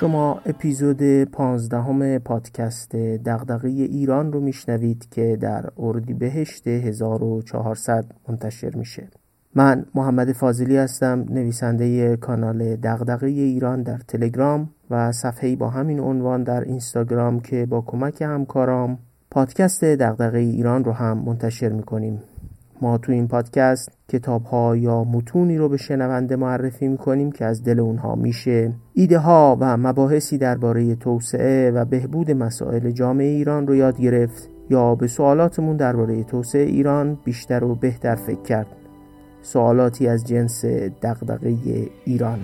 شما اپیزود پانزدهم پادکست دغدغه ایران رو میشنوید که در اردیبهشت 1400 منتشر میشه. من محمد فاضلی هستم نویسنده کانال دغدغه ایران در تلگرام و صفحه‌ای با همین عنوان در اینستاگرام که با کمک همکارام پادکست دغدغه ایران رو هم منتشر می‌کنیم. ما تو این پادکست کتاب ها یا متونی رو به شنونده معرفی می‌کنیم که از دل اونها میشه. ایده ها و مباحثی درباره توسعه و بهبود مسائل جامعه ایران رو یاد گرفت یا به سوالاتمون درباره توسعه ایران بیشتر و بهتر فکر کرد. سوالاتی از جنس دغدغه ایران.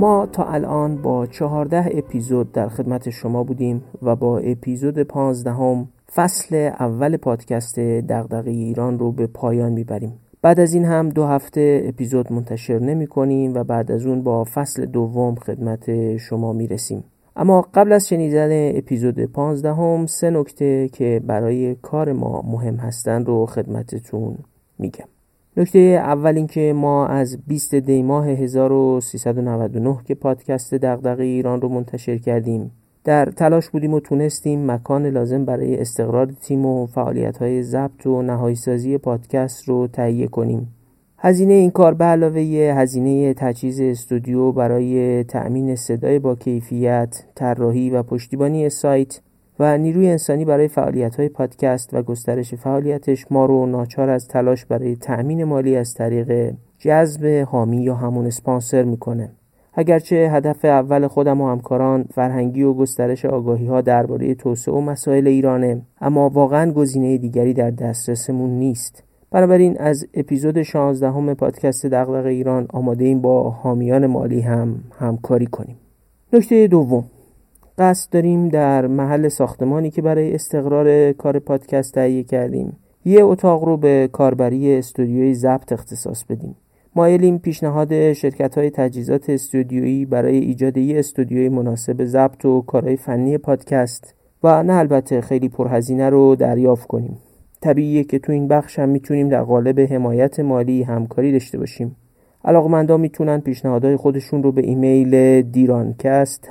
ما تا الان با چهارده اپیزود در خدمت شما بودیم و با اپیزود پانزدهم فصل اول پادکست دغدغه ایران رو به پایان می‌بریم بعد از این هم دو هفته اپیزود منتشر نمی کنیم و بعد از اون با فصل دوم خدمت شما می رسیم. اما قبل از شنیدن اپیزود پانزدهم سه نکته که برای کار ما مهم هستند رو خدمتتون میگم. نکته اول اینکه ما از 20 دی ماه 1399 که پادکست دغدغه ایران رو منتشر کردیم در تلاش بودیم و تونستیم مکان لازم برای استقرار تیم و فعالیت های ضبط و نهایی سازی پادکست رو تهیه کنیم. هزینه این کار به علاوه هزینه تجهیز استودیو برای تأمین صدای با کیفیت، طراحی و پشتیبانی سایت و نیروی انسانی برای فعالیت های پادکست و گسترش فعالیتش ما رو ناچار از تلاش برای تأمین مالی از طریق جذب حامی یا همون اسپانسر می‌کنه. اگرچه هدف اول خودم و همکاران فرهنگی و گسترش آگاهی ها درباره توسعه و مسائل ایرانه اما واقعا گزینه دیگری در دسترسمون نیست. بنابراین از اپیزود 16 همه پادکست دغدغه ایران آماده این با حامیان مالی هم همکاری کنیم. نکته دوم. قصد داریم در محل ساختمانی که برای استقرار کار پادکست تهیه کردیم. یه اتاق رو به کاربری استودیوی ضبط اختصاص بدیم. مایلیم پیشنهاد شرکت های تجهیزات استودیویی برای ایجاد یه استودیوی مناسب ضبط و کارهای فنی پادکست و نه البته خیلی پرهزینه رو دریافت کنیم. طبیعیه که تو این بخش هم می‌تونیم در قالب حمایت مالی همکاری داشته باشیم. علاقمندا می‌تونن پیشنهادهای خودشون رو به ایمیل دیرانکست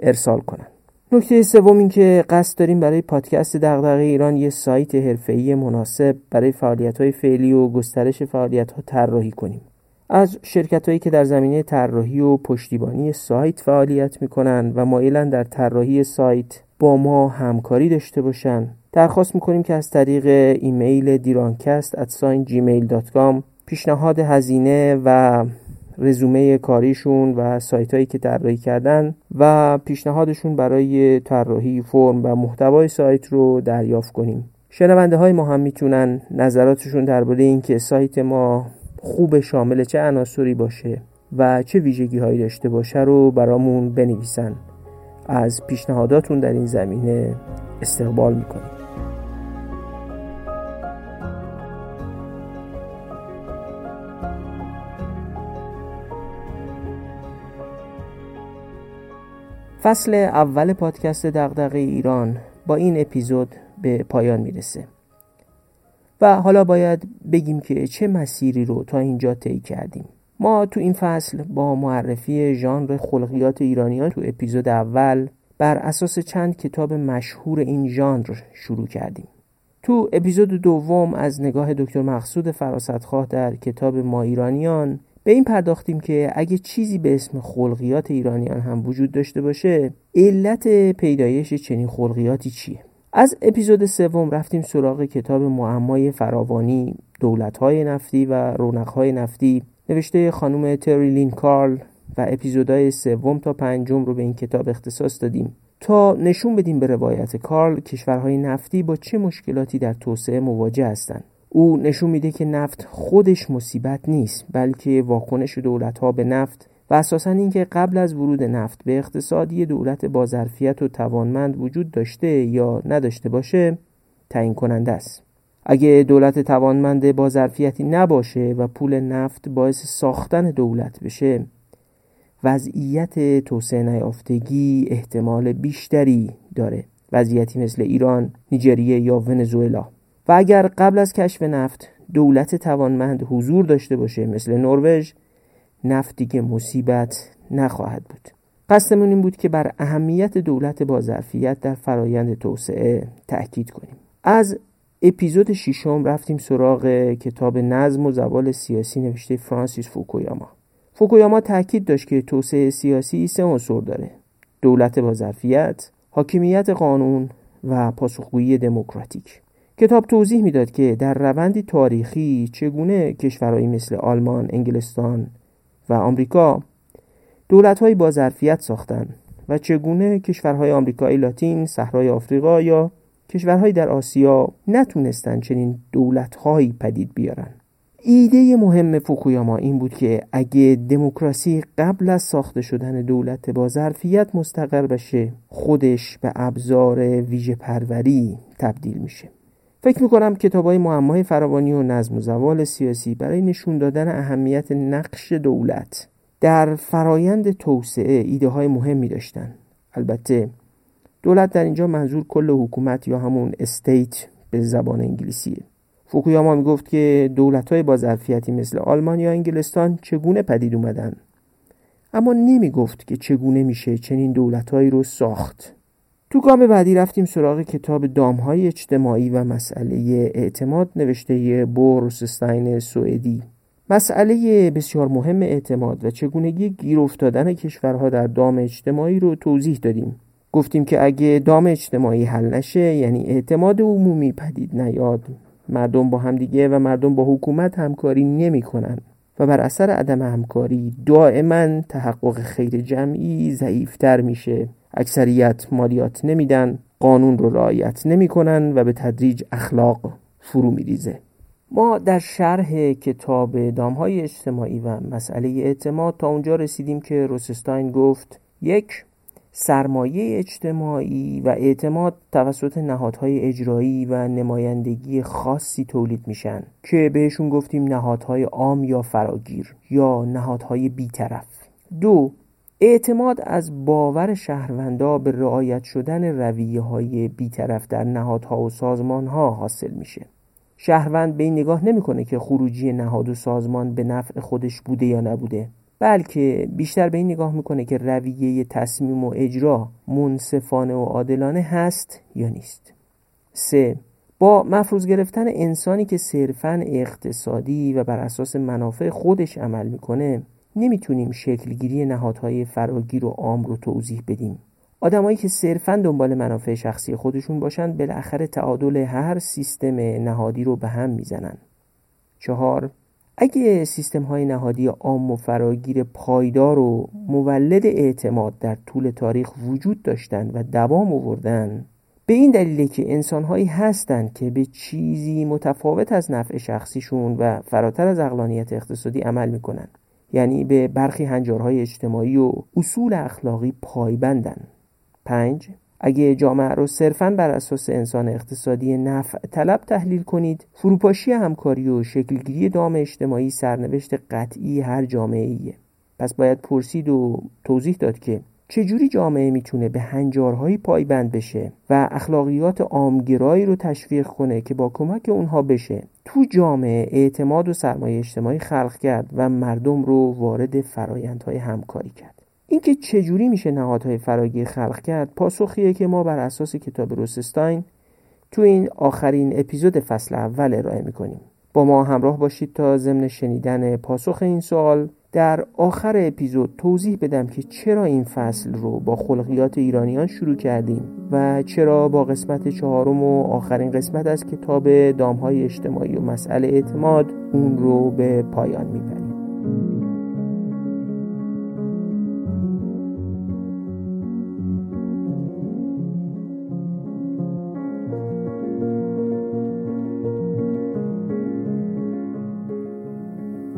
ارسال کنن نکته سوم این که قصد داریم برای پادکست دغدغه ایران یه سایت حرفه‌ای مناسب برای فعالیت‌های فعلی و گسترش فعالیت‌ها طراحی کنیم. از شرکت هایی که در زمینه طراحی و پشتیبانی سایت فعالیت می‌کنن و مایلن در طراحی سایت با ما همکاری داشته باشن درخواست می‌کنیم که از طریق ایمیل دیرانکست پیشنهاد هزینه و رزومه کاریشون و سایت هایی که طراحی کردن و پیشنهادشون برای طراحی فرم و محتوای سایت رو دریافت کنیم. شنونده های ما هم می‌تونن نظراتشون درباره اینکه سایت ما خوب شامل چه عناصری باشه و چه ویژگی هایی داشته باشه رو برامون بنویسن. از پیشنهاداتون در این زمینه استقبال می‌کنیم. فصل اول پادکست دغدغه ایران با این اپیزود به پایان می‌رسه. و حالا باید بگیم که چه مسیری رو تا اینجا طی کردیم. ما تو این فصل با معرفی ژانر خلقیات ایرانیان تو اپیزود اول بر اساس چند کتاب مشهور این ژانر شروع کردیم. تو اپیزود دوم از نگاه دکتر مقصود فراستخواه در کتاب ما ایرانیان به این پرداختیم که اگه چیزی به اسم خلقیات ایرانیان هم وجود داشته باشه علت پیدایش چنین خلقیاتی چیه؟ از اپیزود سوم رفتیم سراغ کتاب معمای فراوانی دولت‌های نفتی و رونق‌های نفتی. نوشته خانم تریلین کارل و اپیزودهای سوم تا پنجم رو به این کتاب اختصاص دادیم. تا نشون بدیم به روایت کارل کشورهای نفتی با چه مشکلاتی در توسعه مواجه هستند. او نشون میده که نفت خودش مصیبت نیست بلکه واکنش دولت ها به نفت و اساسا اینکه قبل از ورود نفت به اقتصاد یه دولت با ظرفیت و توانمند وجود داشته یا نداشته باشه تعیین کننده است. اگه دولت توانمند با ظرفیتی نباشه و پول نفت باعث ساختن دولت بشه وضعیت توسعه نیافتگی احتمال بیشتری داره. وضعیتی مثل ایران، نیجریه یا ونزوئلا. و اگر قبل از کشف نفت دولت توانمند حضور داشته باشه مثل نروژ نفتی که مصیبت نخواهد بود. قصدمون این بود که بر اهمیت دولت با ظرفیت در فرایند توسعه تأکید کنیم. از اپیزود ششم رفتیم سراغ کتاب نظم و زوال سیاسی نوشته فرانسیس فوکویاما. فوکویاما تاکید داشت که توسعه سیاسی سه عنصر داره دولت با ظرفیت حاکمیت قانون و پاسخگویی دموکراتیک. کتاب توضیح می‌داد که در روندی تاریخی چگونه کشورهایی مثل آلمان، انگلستان و آمریکا دولتهایی با ظرفیت ساختند و چگونه کشورهای آمریکای لاتین، صحرای آفریقا یا کشورهایی در آسیا نتونستن چنین دولتهایی پدید بیارن ایده مهم فوکویاما این بود که اگه دموکراسی قبل از ساخته شدن دولت با ظرفیت مستقر بشه خودش به ابزار ویژه پروری تبدیل میشه. فکر می‌کنم کتاب های معمای فراوانی و نظم و زوال سیاسی برای نشون دادن اهمیت نقش دولت در فرایند توسعه ایده های مهمی داشتن. البته دولت در اینجا منظور کل حکومت یا همون استیت به زبان انگلیسیه فوکویاما می‌گفت که دولت های با ظرفیتی مثل آلمان یا انگلستان چگونه پدید اومدن؟ اما نمی‌گفت که چگونه میشه چنین دولتهایی رو ساخت. تو گام بعدی رفتیم سراغ کتاب دامهای اجتماعی و مسئله اعتماد نوشته بورسستاین سوئدی. مسئله بسیار مهم اعتماد و چگونگی گیر افتادن کشورها در دام اجتماعی رو توضیح دادیم. گفتیم که اگه دام اجتماعی حل نشه یعنی اعتماد عمومی پدید نیاد. مردم با همدیگه و مردم با حکومت همکاری نمی‌کنن و بر اثر عدم همکاری دائما تحقق خیر جمعی ضعیفتر میشه. اکثریت مالیات نمیدن قانون رو رعایت نمی‌کنن و به تدریج اخلاق فرو میریزه. ما در شرح کتاب دامهای اجتماعی و مسئله اعتماد تا اونجا رسیدیم که روسستاین گفت یک سرمایه اجتماعی و اعتماد توسط نهادهای اجرایی و نمایندگی خاصی تولید میشن که بهشون گفتیم نهادهای عام یا فراگیر یا نهادهای بیطرف. دو اعتماد از باور شهروندا به رعایت شدن رویه های بیطرف در نهادها و سازمانها حاصل میشه. شهروند به این نگاه نمی‌کنه که خروجی نهاد و سازمان به نفع خودش بوده یا نبوده بلکه بیشتر به این نگاه می‌کنه که رویه تصمیم و اجرا منصفانه و عادلانه هست یا نیست. سه با مفروض گرفتن انسانی که صرفا اقتصادی و بر اساس منافع خودش عمل می‌کنه نمی‌تونیم شکلگیری نهادهای فراگیر و عام رو توضیح بدیم. آدمایی که صرفا دنبال منافع شخصی خودشون باشن بالاخره تعادل هر سیستم نهادی رو به هم می‌زنن. چهار اگه سیستم های نهادی عام و فراگیر پایدار و مولد اعتماد در طول تاریخ وجود داشتن و دوام آوردن به این دلیله که انسانهایی هستند که به چیزی متفاوت از نفع شخصیشون و فراتر از اقلانیت اقتصادی عمل می‌کنن. یعنی به برخی هنجارهای اجتماعی و اصول اخلاقی پایبندن. پنج اگه جامعه رو صرفا بر اساس انسان اقتصادی نفع طلب تحلیل کنید فروپاشی همکاری و شکلگیری دام اجتماعی سرنوشت قطعی هر جامعه ایه پس باید پرسید و توضیح داد که چجوری جامعه می‌تونه به هنجارهایی پایبند بشه و اخلاقیات عامگرایی رو تشویق کنه که با کمک اونها بشه. تو جامعه اعتماد و سرمایه اجتماعی خلق کرد و مردم رو وارد فرایندهای همکاری کرد. اینکه چجوری میشه نهادهای فراگیر خلق کرد پاسخیه که ما بر اساس کتاب روسستاین تو این آخرین اپیزود فصل اول ارائه می‌کنیم. با ما همراه باشید تا ضمن شنیدن پاسخ این سوال. در آخر اپیزود توضیح بدم که چرا این فصل رو با خلقیات ایرانیان شروع کردیم و چرا با قسمت چهارم و آخرین قسمت از کتاب دامهای اجتماعی و مسئله اعتماد اون رو به پایان می‌بریم.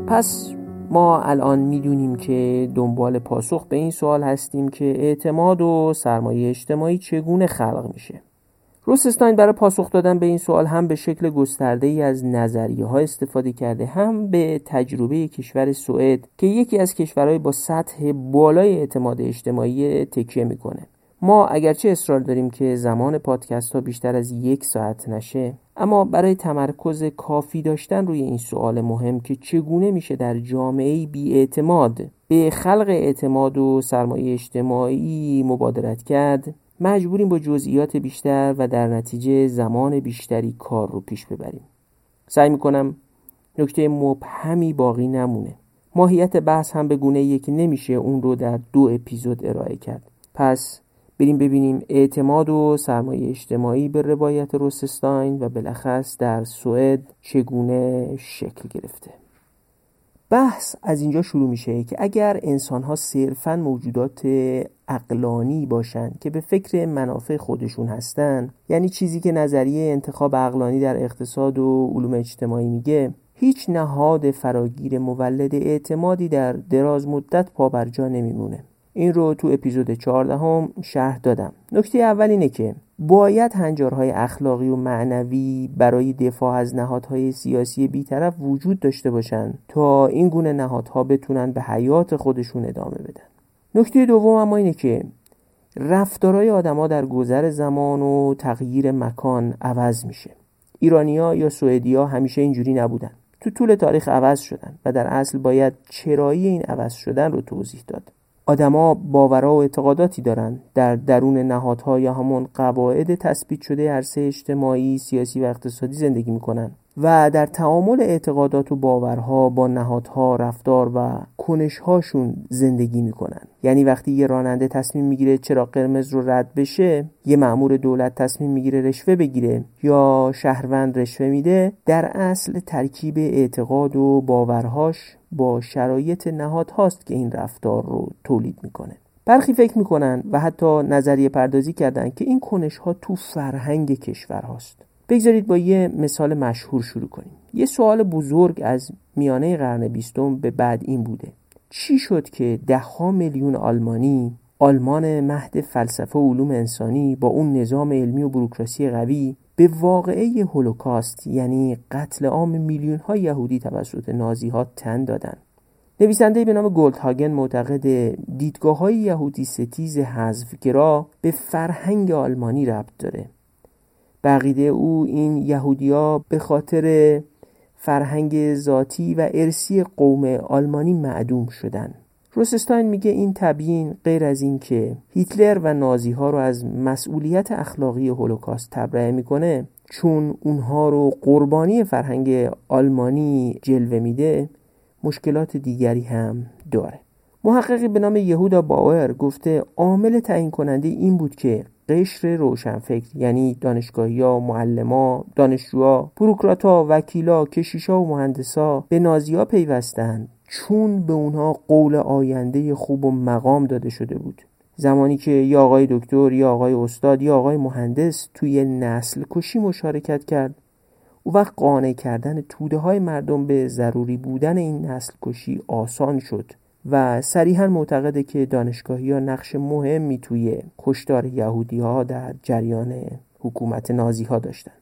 پس ما الان می‌دونیم که دنبال پاسخ به این سوال هستیم که اعتماد و سرمایه اجتماعی چگونه خلق میشه. روسستاین برای پاسخ دادن به این سوال هم به شکل گسترده ای از نظریه ها استفاده کرده هم به تجربه کشور سوئد که یکی از کشورهای با سطح بالای اعتماد اجتماعی تکیه می‌کنه. ما اگرچه اصرار داریم که زمان پادکست ها بیشتر از یک ساعت نشه اما برای تمرکز کافی داشتن روی این سوال مهم که چگونه میشه در جامعه بی اعتماد به خلق اعتماد و سرمایه اجتماعی مبادرت کرد مجبوریم با جزئیات بیشتر و در نتیجه زمان بیشتری کار رو پیش ببریم. سعی می‌کنم نکته مبهمی باقی نمونه. ماهیت بحث هم به گونه که نمیشه اون رو در دو اپیزود ارائه کرد. پس بریم ببینیم اعتماد و سرمایه اجتماعی به روایت روسستاین و بلخص در سوئد چگونه شکل گرفته. بحث از اینجا شروع میشه که اگر انسان ها صرفا موجودات اقلانی باشند که به فکر منافع خودشون هستن یعنی چیزی که نظریه انتخاب اقلانی در اقتصاد و علوم اجتماعی میگه هیچ نهاد فراگیر مولد اعتمادی در دراز مدت پابرجا نمیمونه. این رو تو اپیزود 14 هم شرح دادم. نکته اول اینه که باید هنجارهای اخلاقی و معنوی برای دفاع از نهادهای سیاسی بیطرف وجود داشته باشند تا این گونه نهادها بتونن به حیات خودشون ادامه بدن. نکته دوم اما اینه که رفتارهای آدما در گذر زمان و تغییر مکان عوض میشه. ایرانیا یا سوئدیا همیشه اینجوری نبودن. تو طول تاریخ عوض شدن و در اصل باید چرایی این عوض شدن رو توضیح داد. آدما باورها و اعتقاداتی دارند. در درون نهادها یا همون قواعد تثبیت شده عرصه اجتماعی، سیاسی و اقتصادی زندگی می‌کنن و در تعامل اعتقادات و باورها با نهادها رفتار و کنشهاشون زندگی می‌کنن. یعنی وقتی یه راننده تصمیم می‌گیره چرا قرمز رو رد بشه یه مأمور دولت تصمیم می‌گیره رشوه بگیره یا شهروند رشوه میده در اصل ترکیب اعتقاد و باورهاش با شرایط نهادهاست که این رفتار رو تولید می‌کنه. برخی فکر می‌کنن و حتی نظریه پردازی کردن که این کنش ها تو فرهنگ کشور هاست بگذارید با یه مثال مشهور شروع کنیم. یه سوال بزرگ از میانه قرن بیستم به بعد این بوده. چی شد که دهها میلیون آلمانی آلمان مهد فلسفه و علوم انسانی با اون نظام علمی و بروکراسی قوی به واقعه هولوکاست یعنی قتل عام میلیون های یهودی توسط نازی ها تن دادن؟ نویسنده به نام گولدهاگن معتقد دیدگاه های یهودی ستیز حذفگرا به فرهنگ آلمانی ربط داره. بقیده او این یهودیا به خاطر فرهنگ ذاتی و ارسی قوم آلمانی معدوم شدن. روسستاین میگه این تبیین غیر از این که هیتلر و نازی ها رو از مسئولیت اخلاقی هولوکاست تبرئه می‌کنه چون اونها رو قربانی فرهنگ آلمانی جلوه میده مشکلات دیگری هم داره. محققی به نام یهودا باور گفته عامل تعیین کننده این بود که قشر روشنفکر یعنی دانشگاهیا، معلما، دانشجوها، بروکراتا، وکیلا، کشیشا و مهندسا به نازیا پیوستند. چون به اونها قول آینده خوب و مقام داده شده بود. زمانی که یا آقای دکتر یا آقای استاد یا آقای مهندس توی نسل کشی مشارکت کرد. او وقت قانع کردن توده های مردم به ضروری بودن این نسل کشی آسان شد. و صریحا معتقده که دانشگاهی ها نقش مهمی توی کشتار یهودی ها در جریان حکومت نازی ها داشتن.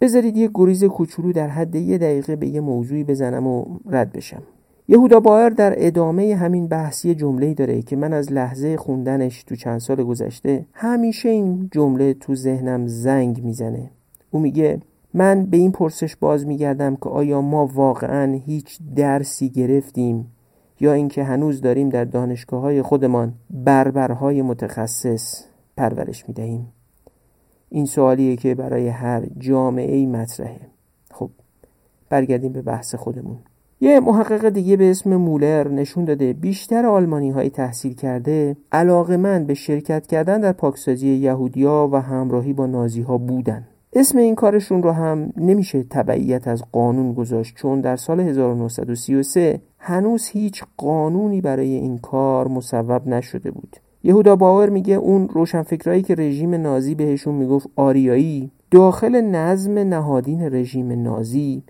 بذارید یه گریز کوچولو در حد یه دقیقه به یه موضوعی بزنم و رد بشم. یهودا بایر در ادامه همین بحثی جمله داره که من از لحظه خوندنش تو چند سال گذشته همیشه این جمله تو ذهنم زنگ می‌زنه. او میگه من به این پرسش باز میگردم که آیا ما واقعا هیچ درسی گرفتیم یا اینکه هنوز داریم در دانشگاه های خودمان بربرهای متخصص پرورش می دهیم این سوالیه که برای هر جامعه ای مطرحه. خب برگردیم به بحث خودمون. یه محقق دیگه به اسم مولر نشون داده بیشتر آلمانی های تحصیل کرده علاقه من به شرکت کردن در پاکسازی یهودیا و همراهی با نازی ها بودن. اسم این کارشون رو هم نمیشه تبعیت از قانون گذاشت چون در سال 1933 هنوز هیچ قانونی برای این کار مصوب نشده بود. یهودا باور میگه اون روشنفکرایی که رژیم نازی بهشون می‌گفت آریایی داخل نظم نهادین رژیم نازی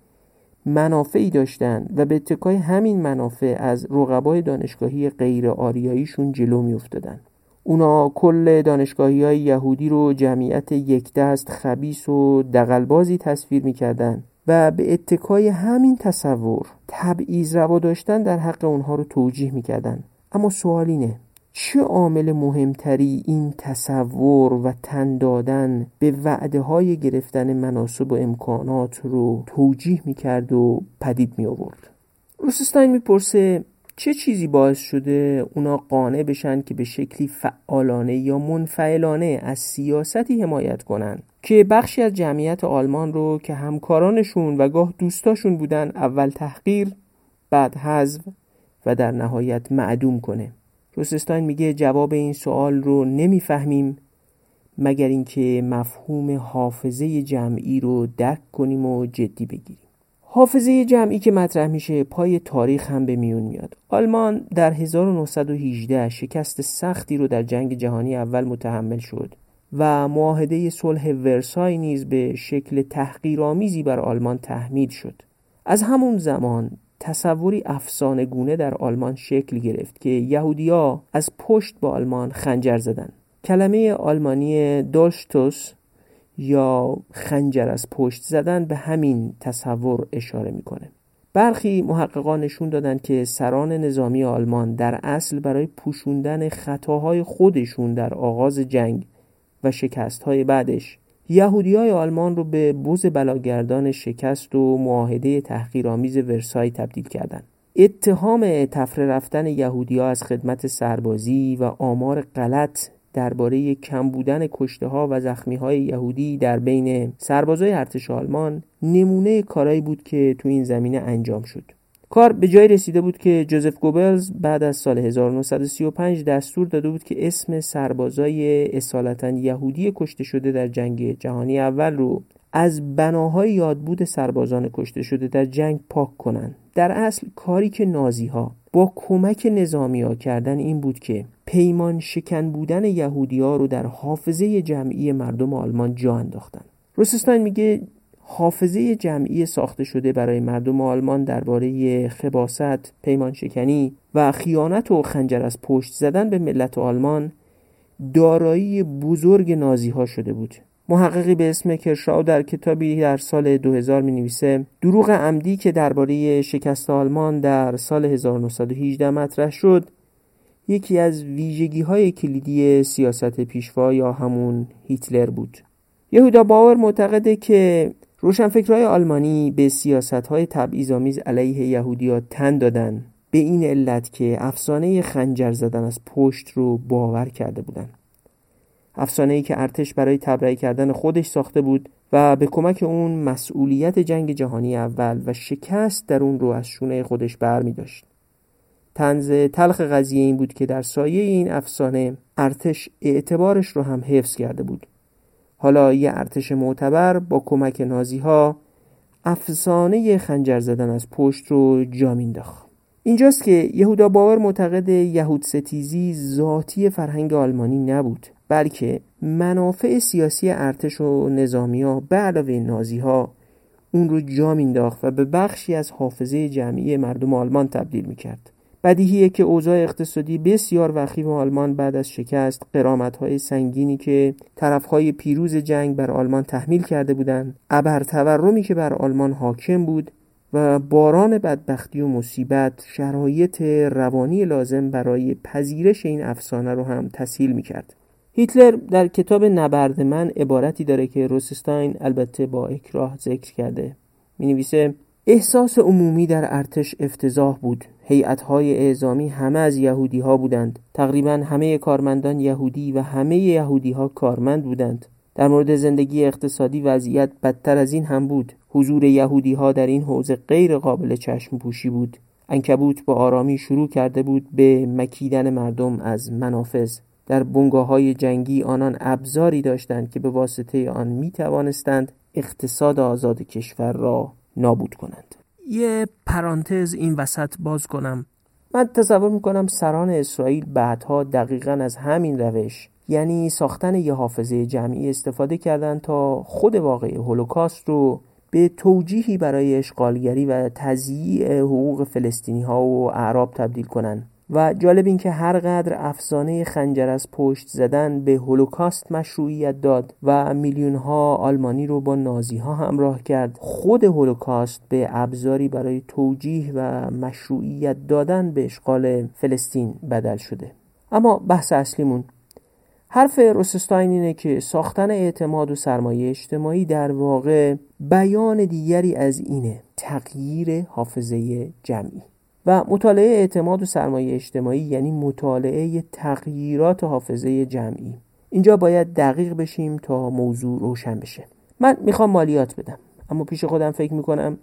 منافعی داشتن و به اتکای همین منافع از رقبای دانشگاهی غیر آریاییشون جلو میافتادن. اونا کل دانشگاهی های یهودی رو جمعیت یک دست خبیس و دقلبازی تصویر می‌کردن و به اتکای همین تصور تبعیض روا داشتن در حق اونها رو توجیه می‌کردن. اما سوال اینه چه عامل مهمتری این تصور و تن دادن به وعده های گرفتن مناسب و امکانات رو توجیه می‌کرد و پدید می آورد روسستاین می‌پرسه چه چیزی باعث شده اونا قانع بشن که به شکلی فعالانه یا منفعلانه از سیاستی حمایت کنن؟ که بخشی از جمعیت آلمان رو که همکارانشون و گاه دوستاشون بودن اول تحقیر بعد حذف و در نهایت معدوم کنه. روسستاین میگه جواب این سوال رو نمی‌فهمیم مگر اینکه مفهوم حافظه جمعی رو درک کنیم و جدی بگیریم. حافظه جمعی که مطرح میشه پای تاریخ هم به میون میاد. آلمان در 1918 شکست سختی رو در جنگ جهانی اول متحمل شد و معاهده صلح ورسای نیز به شکل تحقیرآمیزی بر آلمان تحمیل شد. از همون زمان تصوری افسانه گونه در آلمان شکل گرفت که یهودیا از پشت با آلمان خنجر زدن. کلمه آلمانی دولشتوس یا خنجر از پشت زدن به همین تصور اشاره می‌کنه برخی محققان نشون دادن که سران نظامی آلمان در اصل برای پوشوندن خطاهای خودشون در آغاز جنگ و شکستهای بعدش یهودی های آلمان رو به بوز بلاگردان شکست و معاهده تحقیرآمیز ورسای تبدیل کردند. اتهام تفره رفتن یهودی از خدمت سربازی و آمار غلط درباره کم بودن کشته ها و زخمی های یهودی در بین سربازای ارتش آلمان نمونه کارایی بود که تو این زمینه انجام شد. کار به جای رسیده بود که جوزف گوبلز بعد از سال 1935 دستور داده بود که اسم سربازای اصالتا یهودی کشته شده در جنگ جهانی اول رو از بناهای یادبود سربازان کشته شده در جنگ پاک کنند. در اصل کاری که نازی ها با کمک نظامی ها کردن این بود که پیمان شکن بودن یهودی ها رو در حافظه جمعی مردم آلمان جا انداختن. روسستاین میگه حافظه جمعی ساخته شده برای مردم آلمان درباره خباست، پیمان شکنی و خیانت و خنجر از پشت زدن به ملت آلمان دارایی بزرگ نازی ها شده بود. محققی به اسم کرشاو در کتابی در سال 2000 می نویسه دروغ عمدی که درباره شکست آلمان در سال 1918 مطرح شد یکی از ویژگی های کلیدی سیاست پیشوا یا همون هیتلر بود یهودا باور معتقده که روشنفکرهای آلمانی به سیاست های تبعیض‌آمیز علیه یهودیا تن دادن به این علت که افسانه خنجر زدن از پشت رو باور کرده بودند. افسانه ای که ارتش برای تبرئه کردن خودش ساخته بود و به کمک اون مسئولیت جنگ جهانی اول و شکست در اون رو از شونه خودش بر می داشت. تنز تلخ قضیه این بود که در سایه این افسانه ارتش اعتبارش رو هم حفظ کرده بود. حالا یه ارتش معتبر با کمک نازی ها افسانه خنجر زدن از پشت رو جا مینداخت اینجاست که یهودا باور معتقد یهود ستیزی ذاتی فرهنگ آلمانی نبود بلکه منافع سیاسی ارتش و نظامی ها به علاوه نازی ها اون رو جا مینداخت و به بخشی از حافظه جمعی مردم آلمان تبدیل می‌کرد. بدیهیه که اوضاع اقتصادی بسیار وخیم آلمان بعد از شکست های سنگینی که طرفهای پیروز جنگ بر آلمان تحمیل کرده بودند ابر تورمی که بر آلمان حاکم بود و باران بدبختی و مصیبت شرایط روانی لازم برای پذیرش این افسانه رو هم تسهیل می‌کرد. هیتلر در کتاب نبرد من عبارتی داره که روسستاین البته با اکراه ذکر کرده. می نویسه احساس عمومی در ارتش افتضاح بود. هیئت‌های اعزامی همه از یهودی ها بودند. تقریبا همه کارمندان یهودی و همه یهودی ها کارمند بودند. در مورد زندگی اقتصادی وضعیت بدتر از این هم بود. حضور یهودی ها در این حوزه غیر قابل چشم پوشی بود. انکبوت با آرامی شروع کرده بود به مکیدن مردم از منافذ. در بنگاه جنگی آنان ابزاری داشتند که به واسطه آن می توانستند اقتصاد آزاد کشور را نابود کنند. یه پرانتز این وسط باز کنم. من تصور می‌کنم سران اسرائیل بعدها دقیقا از همین روش یعنی ساختن یه حافظه جمعی استفاده کردن تا خود واقعی هولوکاست رو به توجیهی برای اشغالگری و تضییع حقوق فلسطینی ها و اعراب تبدیل کنند و جالب این که هر قدر افسانه خنجر از پشت زدن به هولوکاست مشروعیت داد و میلیون ها آلمانی رو با نازی ها همراه کرد خود هولوکاست به ابزاری برای توجیه و مشروعیت دادن به اشغال فلسطین بدل شده. اما بحث اصلیمون. حرف روسستاین اینه که ساختن اعتماد و سرمایه اجتماعی در واقع بیان دیگری از اینه تغییر حافظه جمعی. و مطالعه اعتماد و سرمایه اجتماعی یعنی مطالعه تغییرات حافظه جمعی. اینجا باید دقیق بشیم تا موضوع روشن بشه. من می‌خوام مالیات بدم اما پیش خودم فکر می‌کنم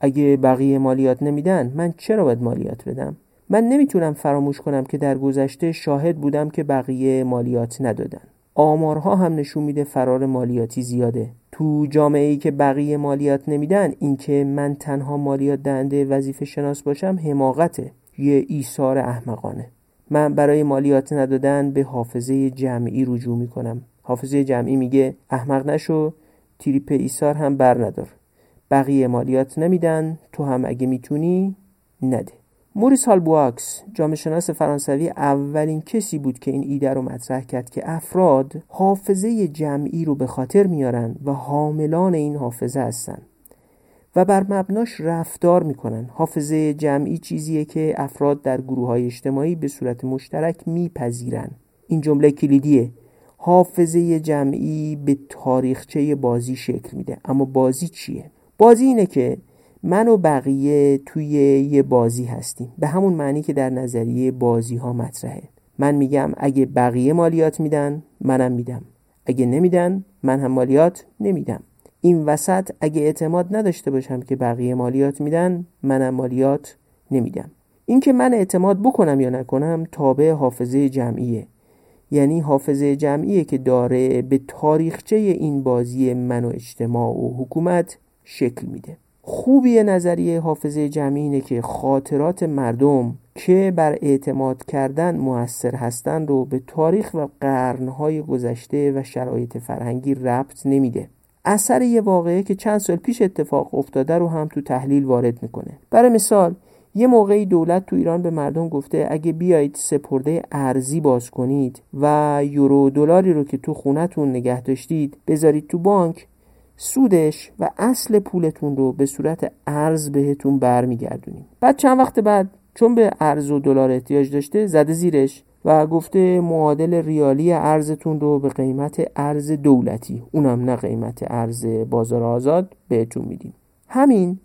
اگه بقیه مالیات نمیدن من چرا باید مالیات بدم؟ من نمی‌تونم فراموش کنم که در گذشته شاهد بودم که بقیه مالیات ندادن. آمارها هم نشون میده فرار مالیاتی زیاده. تو جامعه ای که بقیه مالیات نمیدن اینکه من تنها مالیات دهنده وظیفه شناس باشم حماقته. یه ایثار احمقانه. من برای مالیات ندادن به حافظه جمعی رجوع می‌کنم. حافظه جمعی میگه احمق نشو تریپ ایثار هم بر ندار بقیه مالیات نمیدن تو هم اگه می‌تونی نده. موریس هالبواکس جامعه شناس فرانسوی اولین کسی بود که این ایده رو مطرح کرد که افراد حافظه جمعی رو به خاطر میارن و حاملان این حافظه هستن. و بر مبناش رفتار می‌کنن. حافظه جمعی چیزیه که افراد در گروه های اجتماعی به صورت مشترک میپذیرن. این جمله کلیدیه. حافظه جمعی به تاریخچه بازی شکل میده. اما بازی چیه؟ بازی اینه که من و بقیه توی یه بازی هستیم. به همون معنی که در نظریه بازی ها مطرحه. من میگم اگه بقیه مالیات میدن منم میدم. اگه نمیدن من هم مالیات نمیدم. این وسط اگه اعتماد نداشته باشم که بقیه مالیات میدن منم مالیات نمیدم. اینکه من اعتماد بکنم یا نکنم تابع حافظه جمعیه. یعنی حافظه جمعیه که داره به تاریخچه این بازی من و اجتماع و حکومت شکل میده. خوبی نظریه حافظه جمعی اینه که خاطرات مردم که بر اعتماد کردن موثر هستند رو به تاریخ و قرنهای گذشته و شرایط فرهنگی ربط نمیده. اثر یه واقعه که چند سال پیش اتفاق افتاده رو هم تو تحلیل وارد می‌کنه. برای مثال یه موقعی دولت تو ایران به مردم گفته اگه بیایید سپرده ارزی باز کنید و یورو دلاری رو که تو خونتون نگه داشتید بذارید تو بانک سودش و اصل پولتون رو به صورت ارز بهتون برمیگردونیم. بعد چند وقت بعد چون به ارز و دلار احتیاج داشته زده زیرش و گفته معادل ریالی ارزتون رو به قیمت ارز دولتی اونم نه قیمت ارز بازار آزاد بهتون میدیم. همین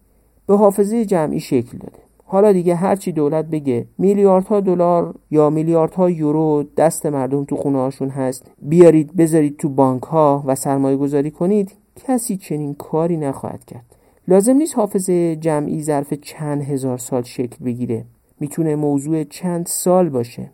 به حافظه جمعی شکل داده. حالا دیگه هرچی دولت بگه میلیاردها دلار یا میلیاردها یورو دست مردم تو خونه هاشون هست بیارید بذارید تو بانک ها و سرمایه گذاری کنید کسی چنین کاری نخواهد کرد. لازم نیست حافظه جمعی ظرف چند هزار سال شکل بگیره. می‌تونه موضوع چند سال باشه.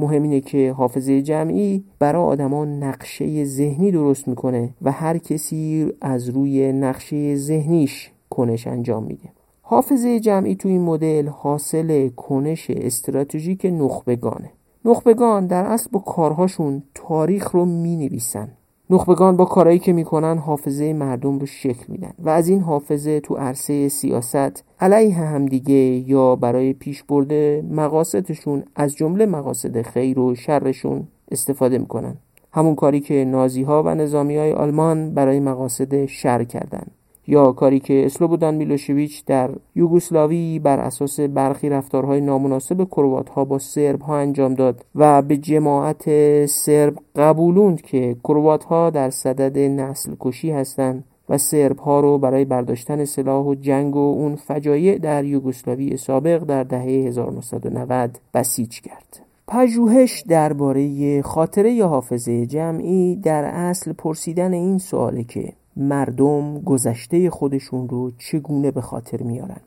مهم اینه که حافظه جمعی برای آدما نقشه ذهنی درست می‌کنه و هر کسی از روی نقشه ذهنیش کنش انجام میده. حافظه جمعی تو این مدل حاصل کنش استراتژیک نخبگانه. نخبگان در اصل با کارهاشون تاریخ رو می نویسن نخبگان با کارهایی که می‌کنن حافظه مردم رو شکل میدن. و از این حافظه تو عرصه سیاست علیه همدیگه یا برای پیش برده مقاصدشون از جمله مقاصد خیر و شرشون استفاده می‌کنن. همون کاری که نازی ها و نظامی های آلمان برای مقاصد شر کردن. یا کاری که اسلوبودان میلوشویچ در یوگسلاوی بر اساس برخی رفتارهای نامناسب کروات ها با سرب ها انجام داد و به جماعت سرب قبولوند که کروات ها در صدد نسل کشی هستند و سرب ها رو برای برداشتن سلاح و جنگ و اون فجایع در یوگسلاوی سابق در دهه 1990 بسیج کرد. پژوهش درباره خاطره یا حافظه جمعی در اصل پرسیدن این سواله که مردم گذشته خودشون رو چگونه به خاطر میارن؟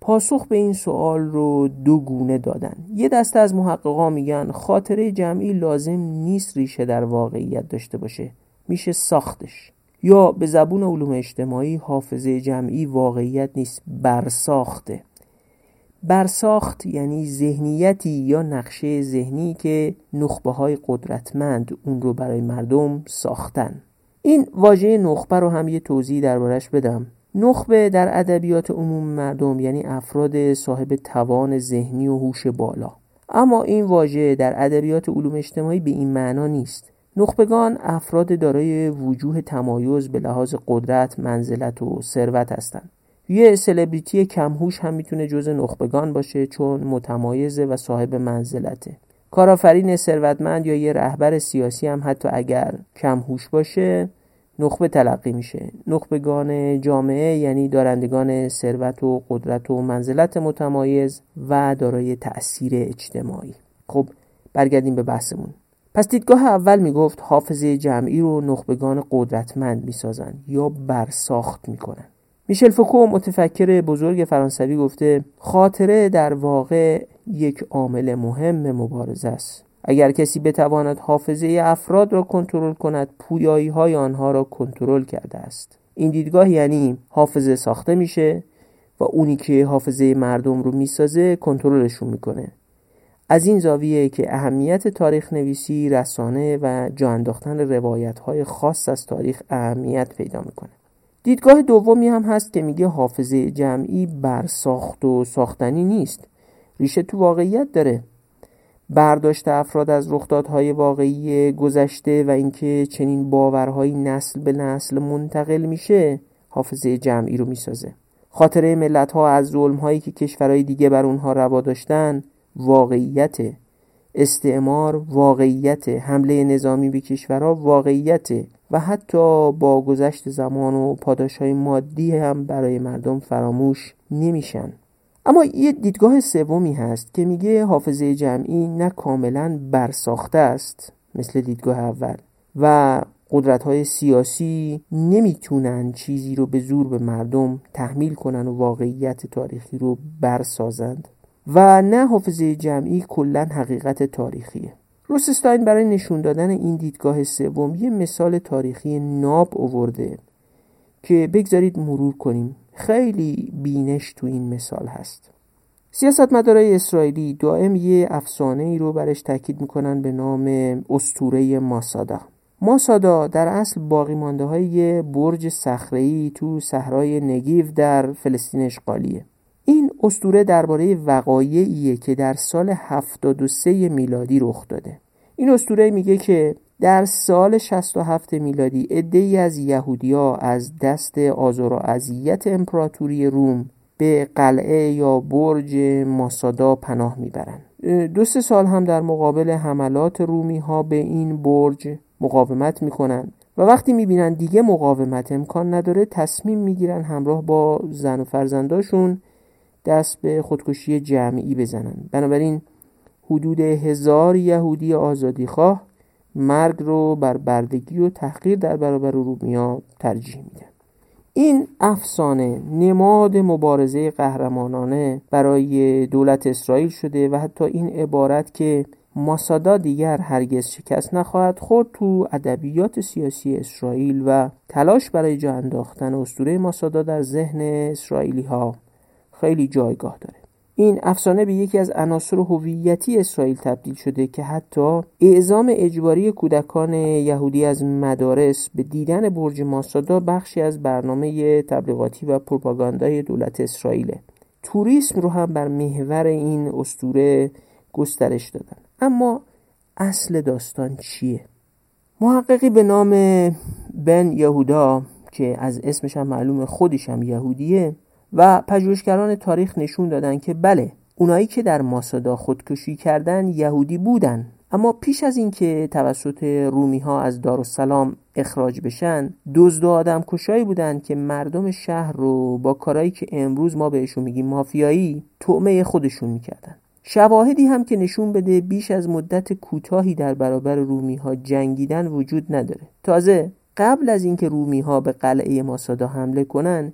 پاسخ به این سوال رو دو گونه دادن. یه دسته از محققا میگن خاطره جمعی لازم نیست ریشه در واقعیت داشته باشه. میشه ساختش. یا به زبون علوم اجتماعی حافظه جمعی واقعیت نیست برساخته. برساخت یعنی ذهنیتی یا نقشه ذهنی که نخبه های قدرتمند اون رو برای مردم ساختن. این واژه نخبه رو هم یه توضیح دربارش بدم نخبه در ادبیات عموم مردم یعنی افراد صاحب توان ذهنی و هوش بالا اما این واژه در ادبیات علوم اجتماعی به این معنا نیست نخبگان افراد دارای وجوه تمایز به لحاظ قدرت، منزلت و ثروت هستند. یه سلبریتی کمهوش هم می‌تونه جز نخبگان باشه چون متمایزه و صاحب منزلته. کارآفرین ثروتمند یا یه رهبر سیاسی هم حتی اگر کم هوش باشه نخبه تلقی میشه. نخبگان جامعه یعنی دارندگان ثروت و قدرت و منزلت متمایز و دارای تأثیر اجتماعی. خب برگردیم به بحثمون. پس دیدگاه اول می‌گفت حافظه جمعی رو نخبگان قدرتمند می‌سازن یا برساخت می‌کنن. میشل فوکو متفکر بزرگ فرانسوی گفته خاطره در واقع یک عامل مهم مبارزه است. اگر کسی بتواند حافظه افراد را کنترل کند پویایی های آنها را کنترل کرده است. این دیدگاه یعنی حافظه ساخته میشه و اونی که حافظه مردم رو می‌سازه کنترلشون می‌کنه. از این زاویه که اهمیت تاریخ نویسی رسانه و جا انداختن روایت های خاص از تاریخ اهمیت پیدا می‌کنه. دیدگاه دومی هم هست که میگه حافظه جمعی برساخت و ساختنی نیست. ریشه تو واقعیت داره. برداشت افراد از رخدادهای واقعی گذشته و اینکه چنین باورهایی نسل به نسل منتقل میشه حافظه جمعی رو می‌سازه. خاطره ملت ها از ظلم هایی که کشورهای دیگه بر اونها روا داشتن واقعیت استعمار واقعیت حمله نظامی به کشورها واقعیت و حتی با گذشت زمان و پاداش های مادی هم برای مردم فراموش نمیشن. اما یه دیدگاه سومی هست که میگه حافظه جمعی نه کاملا برساخته است مثل دیدگاه اول و قدرت های سیاسی نمی‌تونن چیزی رو به زور به مردم تحمیل کنن و واقعیت تاریخی رو برسازند. و نه حافظه جمعی کلا حقیقت تاریخیه. روسستاین برای نشون دادن این دیدگاه سوم یه مثال تاریخی ناب اوورده که بگذارید مرور کنیم. خیلی بینش تو این مثال هست. سیاستمدارای اسرائیلی دائم یه افسانه ای رو برش تاکید می‌کنن به نام استوره ماسادا. ماسادا در اصل باقی مانده های برج صخره‌ای تو صحرای نگیو در فلسطین اشغالیه. این استوره درباره وقایعیه که در سال 73 میلادی رخ داده. این استوره میگه که در سال 67 میلادی عده‌ای از یهودیا از دست آزار و اذیت امپراتوری روم به قلعه یا برج ماسادا پناه می‌برند. دو سه سال هم در مقابل حملات رومی ها به این برج مقاومت می‌کنن و وقتی می‌بینن دیگه مقاومت امکان نداره تصمیم می‌گیرن همراه با زن و فرزنداشون دست به خودکشی جمعی بزنن بنابراین حدود هزار یهودی آزادیخواه مرگ رو بر بردگی و تحقیر در برابر رومیا ترجیح میدن این افسانه نماد مبارزه قهرمانانه برای دولت اسرائیل شده و حتی این عبارت که ماسادا دیگر هرگز شکست نخواهد خورد تو ادبیات سیاسی اسرائیل و تلاش برای جا انداختن اسطوره ماسادا در ذهن اسرائیلی ها خیلی جایگاه داره. این افسانه به یکی از عناصر هویتی اسرائیل تبدیل شده که حتی اعزام اجباری کودکان یهودی از مدارس به دیدن برج ماسادا بخشی از برنامه تبلیغاتی و پروپاگاندای دولت اسرائیله. توریسم رو هم بر محور این استوره گسترش دادن. اما اصل داستان چیه؟ محققی به نام بن یهودا که از اسمش هم معلوم خودش هم یهودیه و پژوهشگران تاریخ نشون دادن که بله اونایی که در ماسادا خودکشی کردن یهودی بودن. اما پیش از اینکه توسط رومی ها از دارالسلام اخراج بشن دزد و آدم کشایی بودن که مردم شهر رو با کارهایی که امروز ما بهشون میگیم مافیایی طعمه خودشون می‌کردن. شواهدی هم که نشون بده بیش از مدت کوتاهی در برابر رومی ها جنگیدن وجود نداره. تازه قبل از اینکه رومی ها به قلعه ماسادا حمله کنن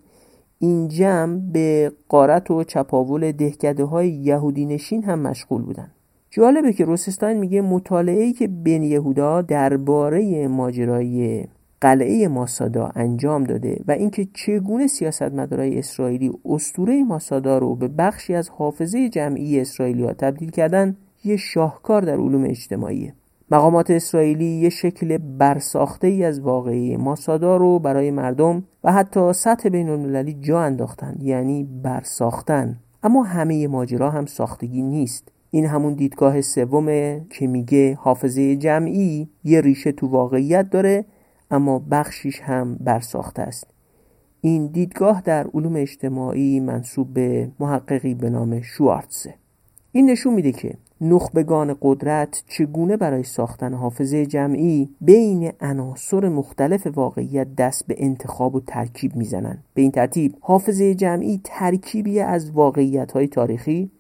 این جمع به قارت و چپاول دهکده های یهودی نشین هم مشغول بودن. جالبه که روسستان میگه مطالعه که بین یهودا درباره ماجرای قلعه ماسادا انجام داده و اینکه چگونه سیاستمدارای اسرائیلی اسطوره ماسادا رو به بخشی از حافظه جمعی اسرائیلی ها تبدیل کردن یه شاهکار در علوم اجتماعیه. مقامات اسرائیلی یه شکل برساخته ای از واقعی ماسادا رو برای مردم و حتی سطح بین المللی جا انداختن یعنی برساختن. اما همه ماجرا هم ساختگی نیست. این همون دیدگاه سومه که میگه حافظه جمعی یه ریشه تو واقعیت داره اما بخشیش هم برساخته است. این دیدگاه در علوم اجتماعی منصوب به محققی به نام شوارتزه. این نشون میده که نخبگان قدرت چگونه برای ساختن حافظه جمعی بین عناصر مختلف واقعیت دست به انتخاب و ترکیب می‌زنند؟ به این ترتیب حافظه جمعی ترکیبی از واقعیت های تاریخی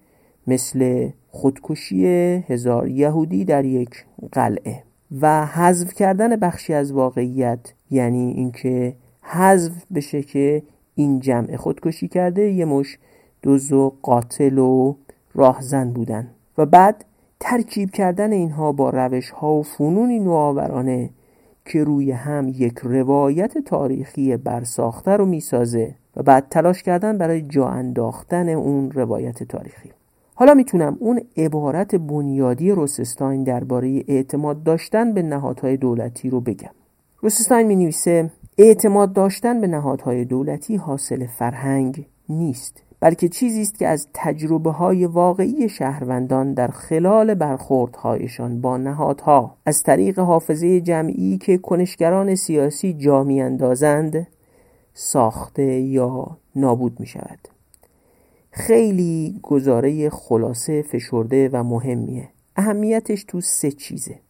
مثل خودکشی هزار یهودی در یک قلعه و حذف کردن بخشی از واقعیت یعنی اینکه حذف بشه که این جمع خودکشی کرده یه مش دوز و قاتل و راهزن بودن. و بعد ترکیب کردن اینها با روش ها و فنونی نوآورانه که روی هم یک روایت تاریخی برساخته رو می‌سازه و بعد تلاش کردن برای جا انداختن اون روایت تاریخی. حالا می‌تونم اون عبارت بنیادی روسستاین درباره اعتماد داشتن به نهادهای دولتی رو بگم. روسستاین می نویسه اعتماد داشتن به نهادهای دولتی حاصل فرهنگ نیست. بلکه چیزی است که از تجربه های واقعی شهروندان در خلال برخوردهایشان با نهادها. از طریق حافظه جمعی که کنشگران سیاسی جا اندازند ساخته یا نابود می شود خیلی گزاره خلاصه فشرده و مهمیه. اهمیتش تو سه چیزه.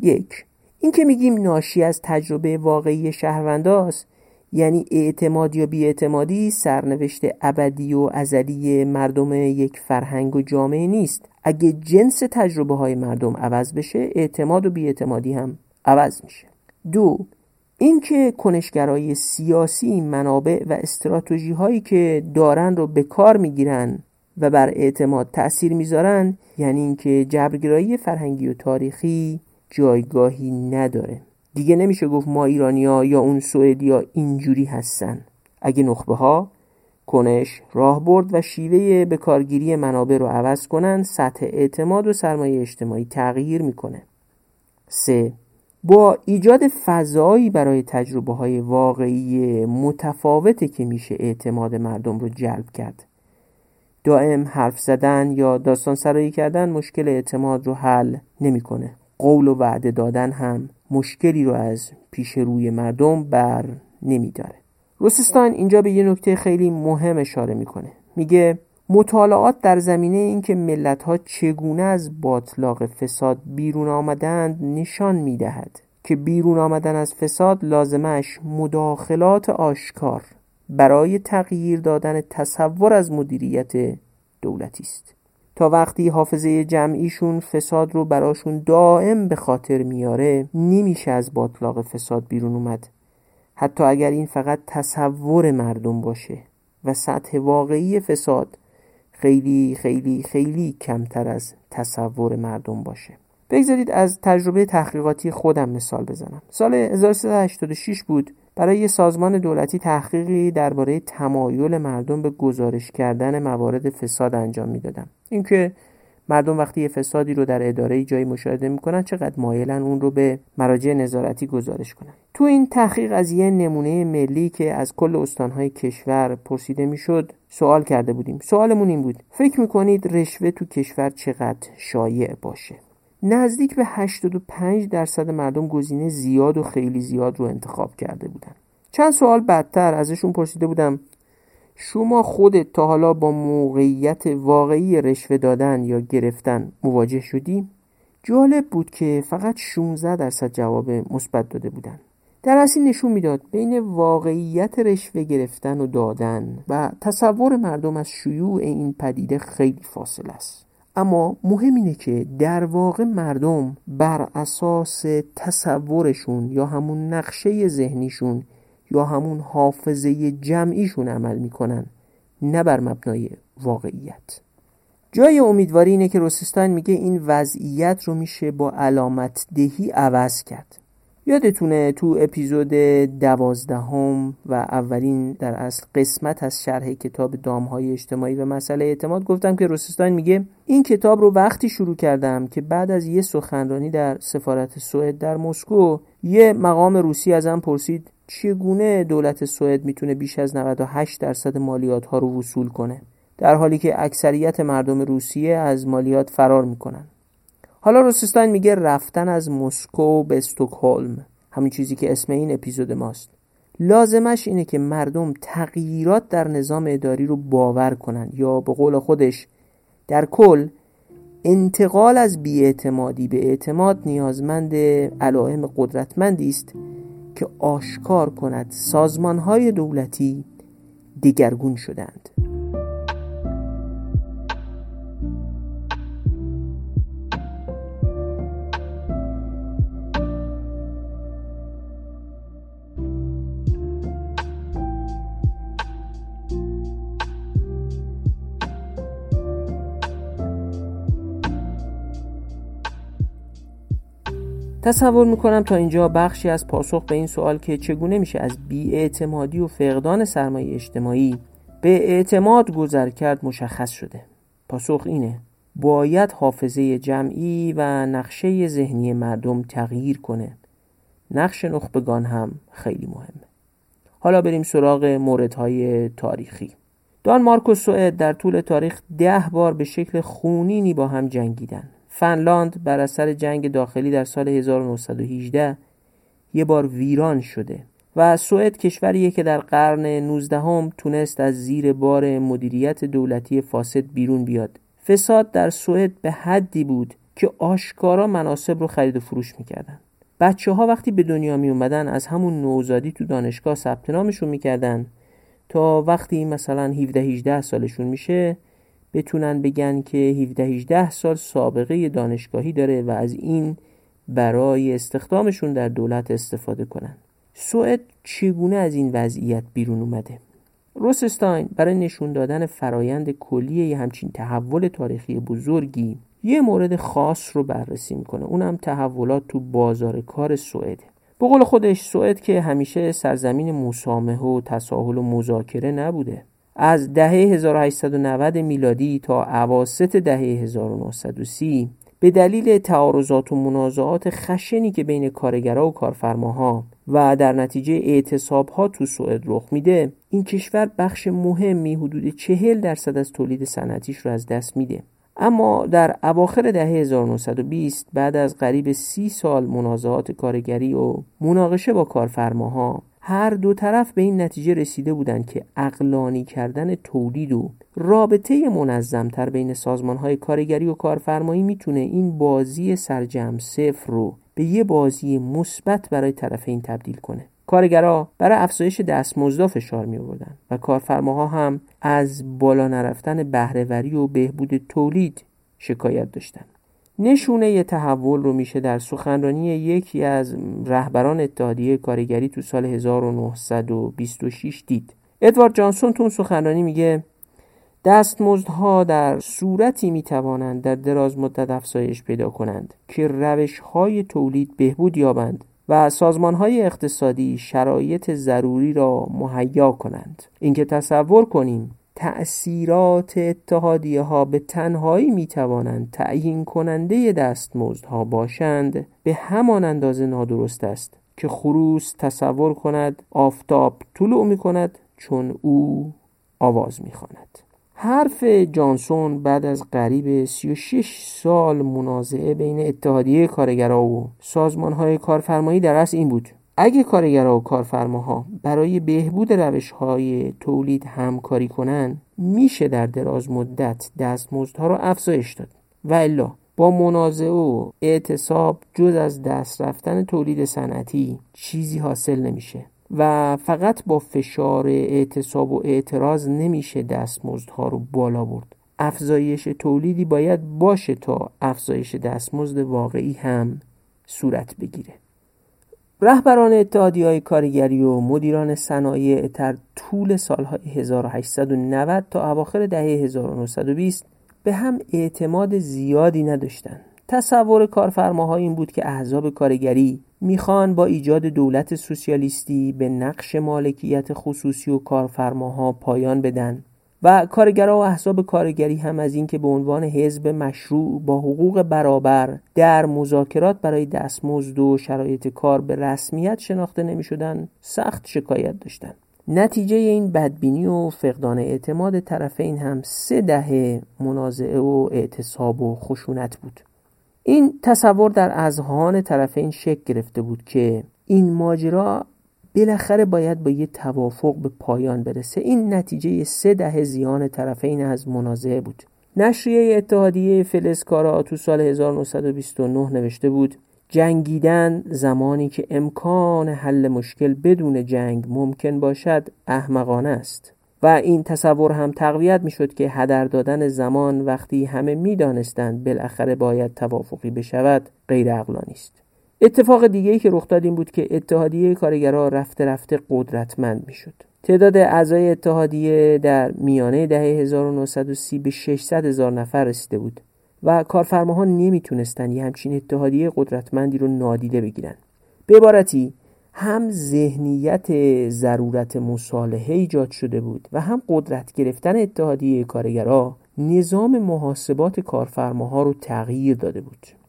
یک این که میگیم ناشی از تجربه واقعی شهرونداست یعنی اعتماد یا بیاعتمادی سرنوشت ابدی و ازلی مردم یک فرهنگ و جامعه نیست. اگه جنس تجربه های مردم عوض بشه اعتماد و بیاعتمادی هم عوض میشه. دو اینکه کنشگرای سیاسی منابع و استراتژی هایی که دارن رو به کار می‌گیرن و بر اعتماد تأثیر می‌ذارن یعنی اینکه جبرگرایی فرهنگی و تاریخی جایگاهی نداره. دیگه نمیشه گفت ما ایرانیا یا اون سوئدیا اینجوری هستن. اگه نخبه ها کنش راهبرد و شیوه به کارگیری منابع رو عوض کنن سطح اعتماد و سرمایه اجتماعی تغییر می‌کنه. سه با ایجاد فضایی برای تجربه های واقعی متفاوته که میشه اعتماد مردم رو جلب کرد. دائم حرف زدن یا داستان سرایی کردن مشکل اعتماد رو حل نمی‌کنه. قول و وعده دادن هم مشکلی رو از پیش روی مردم بر نمیداره. روسستان اینجا به یه نکته خیلی مهم اشاره می‌کنه. میگه مطالعات در زمینه اینکه ملت ها چگونه از باطلاق فساد بیرون آمدند نشان می‌دهد که بیرون آمدن از فساد لازمش مداخلات آشکار برای تغییر دادن تصور از مدیریت دولتی است. تا وقتی حافظه جمعیشون فساد رو براشون دائم به خاطر میاره نمیشه از باطلاق فساد بیرون اومد. حتی اگر این فقط تصور مردم باشه و سطح واقعی فساد خیلی خیلی خیلی کمتر از تصور مردم باشه. بگذارید از تجربه تحقیقاتی خودم مثال بزنم. سال 1386 بود. برای یه سازمان دولتی تحقیقی درباره تمایل مردم به گزارش کردن موارد فساد انجام می‌دادم. اینکه مردم وقتی یه فسادی رو در اداره جایی مشاهده می‌کنن چقدر مایلن اون رو به مراجع نظارتی گزارش کنن. تو این تحقیق از یه نمونه ملی که از کل استانهای کشور پرسیده می‌شد سوال کرده بودیم. سوالمون این بود فکر می‌کنید رشوه تو کشور چقدر شایع باشه؟ نزدیک به 85 درصد مردم گزینه زیاد و خیلی زیاد رو انتخاب کرده بودن. چند سوال بعدتر ازشون پرسیده بودم شما خودت تا حالا با موقعیت واقعی رشوه دادن یا گرفتن مواجه شدی؟ جالب بود که فقط 16 درصد جواب مثبت داده بودن. در اصل نشون می‌داد بین واقعیت رشوه گرفتن و دادن و تصور مردم از شیوع این پدیده خیلی فاصله است. اما مهم اینه که در واقع مردم بر اساس تصورشون یا همون نقشه ذهنیشون یا همون حافظه جمعیشون عمل می‌کنن نه بر مبنای واقعیت. جای امیدواری اینه که روسستان میگه این وضعیت رو میشه با علامت دهی عوض کرد. یادتونه تو اپیزود دوازدهم و اولین در اصل قسمت از شرح کتاب دامهای اجتماعی و مسئله اعتماد گفتم که روسستان میگه این کتاب رو وقتی شروع کردم که بعد از یه سخنرانی در سفارت سوئد در مسکو یه مقام روسی ازم پرسید چگونه دولت سوئد می‌تونه بیش از 98 درصد مالیات ها رو وصول کنه؟ در حالی که اکثریت مردم روسیه از مالیات فرار می‌کنن. حالا روسستان میگه رفتن از مسکو به استکهلم. همین چیزی که اسم این اپیزود ماست. لازمش اینه که مردم تغییرات در نظام اداری رو باور کنن یا به قول خودش در کل انتقال از بیاعتمادی به اعتماد نیازمند علائم قدرتمندی است که آشکار کند سازمانهای دولتی دیگرگون شدند تصور می‌کنم تا اینجا بخشی از پاسخ به این سوال که چگونه میشه از بیاعتمادی و فقدان سرمایه اجتماعی به اعتماد گذر کرد مشخص شده. پاسخ اینه باید حافظه جمعی و نقشه ذهنی مردم تغییر کنه. نقش نخبگان هم خیلی مهمه حالا بریم سراغ موردهای تاریخی. دانمارک و سوئد در طول تاریخ ده بار به شکل خونینی با هم جنگیدن فنلاند بر اثر جنگ داخلی در سال 1918 یه بار ویران شده و سوئد کشوریه که در قرن 19 هم تونست از زیر بار مدیریت دولتی فاسد بیرون بیاد. فساد در سوئد به حدی بود که آشکارا مناسب رو خرید و فروش می‌کردن. بچه ها وقتی به دنیا می اومدن از همون نوزادی تو دانشگاه ثبت نامشون می‌کردن تا وقتی مثلا 17 18 سالشون میشه بتونن بگن که 17 18 سال سابقه دانشگاهی داره و از این برای استخدامشون در دولت استفاده کنن. سوئد چگونه از این وضعیت بیرون اومده؟ روسستاین برای نشون دادن فرایند کلی یه همچین تحول تاریخی بزرگی یه مورد خاص رو بررسی می‌کنه. اونم تحولات تو بازار کار سوئده به قول خودش سوئد که همیشه سرزمین مسامحه و تساهل و مذاکره نبوده. از دهه 1890 میلادی تا عواست دهه 1930 به دلیل تعارضات و منازعات خشنی که بین کارگرها و کارفرماها و در نتیجه اعتصاب ها تو سوئد رخ میده این کشور بخش مهمی حدود چهل درصد از تولید صنعتیش رو از دست میده. اما در اواخر دهه 1920 بعد از قریب سی سال منازعات کارگری و مناقشه با کارفرماها هر دو طرف به این نتیجه رسیده بودند که اقلانی کردن تولید و رابطه منظمتر بین سازمان های کارگری و کارفرمایی می‌تونه این بازی سرجم صفر رو به یه بازی مثبت برای طرفین تبدیل کنه کارگرها برای افزایش دستمزدها فشار می آوردن و کارفرماها هم از بالا نرفتن بهرهوری و بهبود تولید شکایت داشتند. نشونه تحول رو میشه در سخنرانی یکی از رهبران اتحادیه کارگری تو سال 1926 دید. ادوارد جانسون تو سخنرانی میگه دستمزدها در صورتی می‌توانند در دراز مدت افزایش پیدا کنند که روش های تولید بهبود یابند و سازمان های اقتصادی شرایط ضروری را مهیا کنند. اینکه تصور کنیم تأثیرات اتحادیه ها به تنهایی می توانند تعیین کننده دستمزدها باشند به همان اندازه نادرست است که خروس تصور کند آفتاب طلوع می کند چون او آواز می خواند. حرف جانسون بعد از قریب 36 سال منازعه بین اتحادیه کارگرها و سازمانهای کارفرمایی در اصل این بود اگه کارگرها و کارفرماها برای بهبود روش های تولید همکاری کنن میشه در دراز مدت دستمزدها رو افزایش داد. و الا با منازعه و اعتصاب جز از دست رفتن تولید صنعتی چیزی حاصل نمیشه. و فقط با فشار اعتصاب و اعتراض نمیشه دستمزدها رو بالا برد. افزایش تولیدی باید باشه تا افزایش دستمزد واقعی هم صورت بگیره. رهبران اتحادی های کارگری و مدیران صنایع در طول سالهای 1890 تا اواخر دهه 1920 به هم اعتماد زیادی نداشتند. تصور کارفرماها این بود که احزاب کارگری می‌خوان با ایجاد دولت سوسیالیستی به نقش مالکیت خصوصی و کارفرماها پایان بدن و کارگرها و احزاب کارگری هم از اینکه به عنوان حزب مشروع با حقوق برابر در مذاکرات برای دستمزد و شرایط کار به رسمیت شناخته نمی شدن سخت شکایت داشتند. نتیجه این بدبینی و فقدان اعتماد طرفین هم سه دهه منازعه و اعتصاب و خشونت بود این تصور در اذهان طرفین شکل گرفته بود که این ماجرا بالاخره باید با یه توافق به پایان برسه. این نتیجه سه دهه زیان طرفین از منازعه بود. نشریه اتحادیه فلسکارا تو سال 1929 نوشته بود جنگیدن زمانی که امکان حل مشکل بدون جنگ ممکن باشد احمقانه است. و این تصور هم تقویت می شد که هدر دادن زمان وقتی همه می دانستند بالاخره باید توافقی بشود غیر است. اتفاق دیگه که رخ داد این بود که اتحادیه کارگرها رفته رفته قدرتمند می شد تعداد اعضای اتحادیه در میانه دهه 1930 به 600 هزار نفر رسیده بود و کارفرماها نمی‌تونستن یه همچین اتحادیه قدرتمندی رو نادیده بگیرن. به عبارتی هم ذهنیت ضرورت مصالحه ایجاد شده بود و هم قدرت گرفتن اتحادیه کارگرها نظام محاسبات کارفرماها رو تغییر داده بود.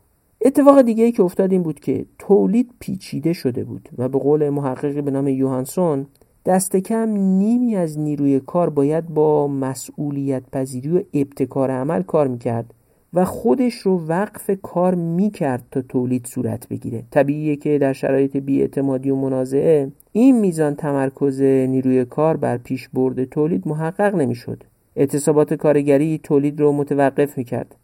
اتفاق دیگه ای که افتاد این بود که تولید پیچیده شده بود و به قول محققی به نام یوهانسون دست کم نیمی از نیروی کار باید با مسئولیت پذیری و ابتکار عمل کار می‌کرد و خودش رو وقف کار می‌کرد تا تولید صورت بگیره. طبیعیه که در شرایط بیاعتمادی و منازعه این میزان تمرکز نیروی کار بر پیش برد تولید محقق نمی‌شد. اعتصابات کارگری تولید رو متوقف می‌کرد.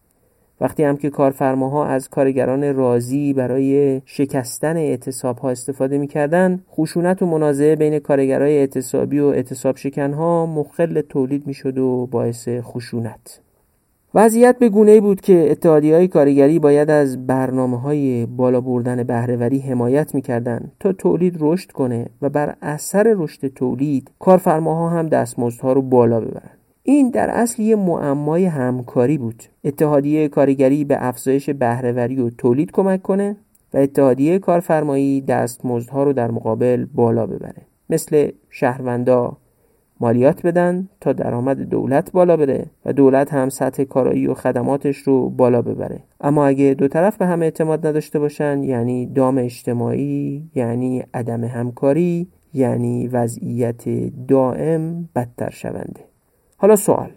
وقتی هم که کارفرماها از کارگران راضی برای شکستن اعتصاب ها استفاده می‌کردند خشونت و منازعه بین کارگرای اعتصابی و اعتصاب شکنها مخل تولید می‌شد و باعث خشونت. وضعیت به گونه بود که اتحادی های کارگری باید از برنامه های بالا بردن بهرهوری حمایت می‌کردند تا تولید رشد کنه و بر اثر رشد تولید کارفرماها هم دستمزدها رو بالا ببرند. این در اصل یه معمای همکاری بود. اتحادیه کارگری به افزایش بهرهوری و تولید کمک کنه و اتحادیه کارفرمایی دستمزدها رو در مقابل بالا ببره. مثل شهروندا مالیات بدن تا درآمد دولت بالا بره و دولت هم سطح کارایی و خدماتش رو بالا ببره. اما اگه دو طرف به هم اعتماد نداشته باشن یعنی دام اجتماعی یعنی عدم همکاری یعنی وضعیت دائم بدتر شونده. حالا سوال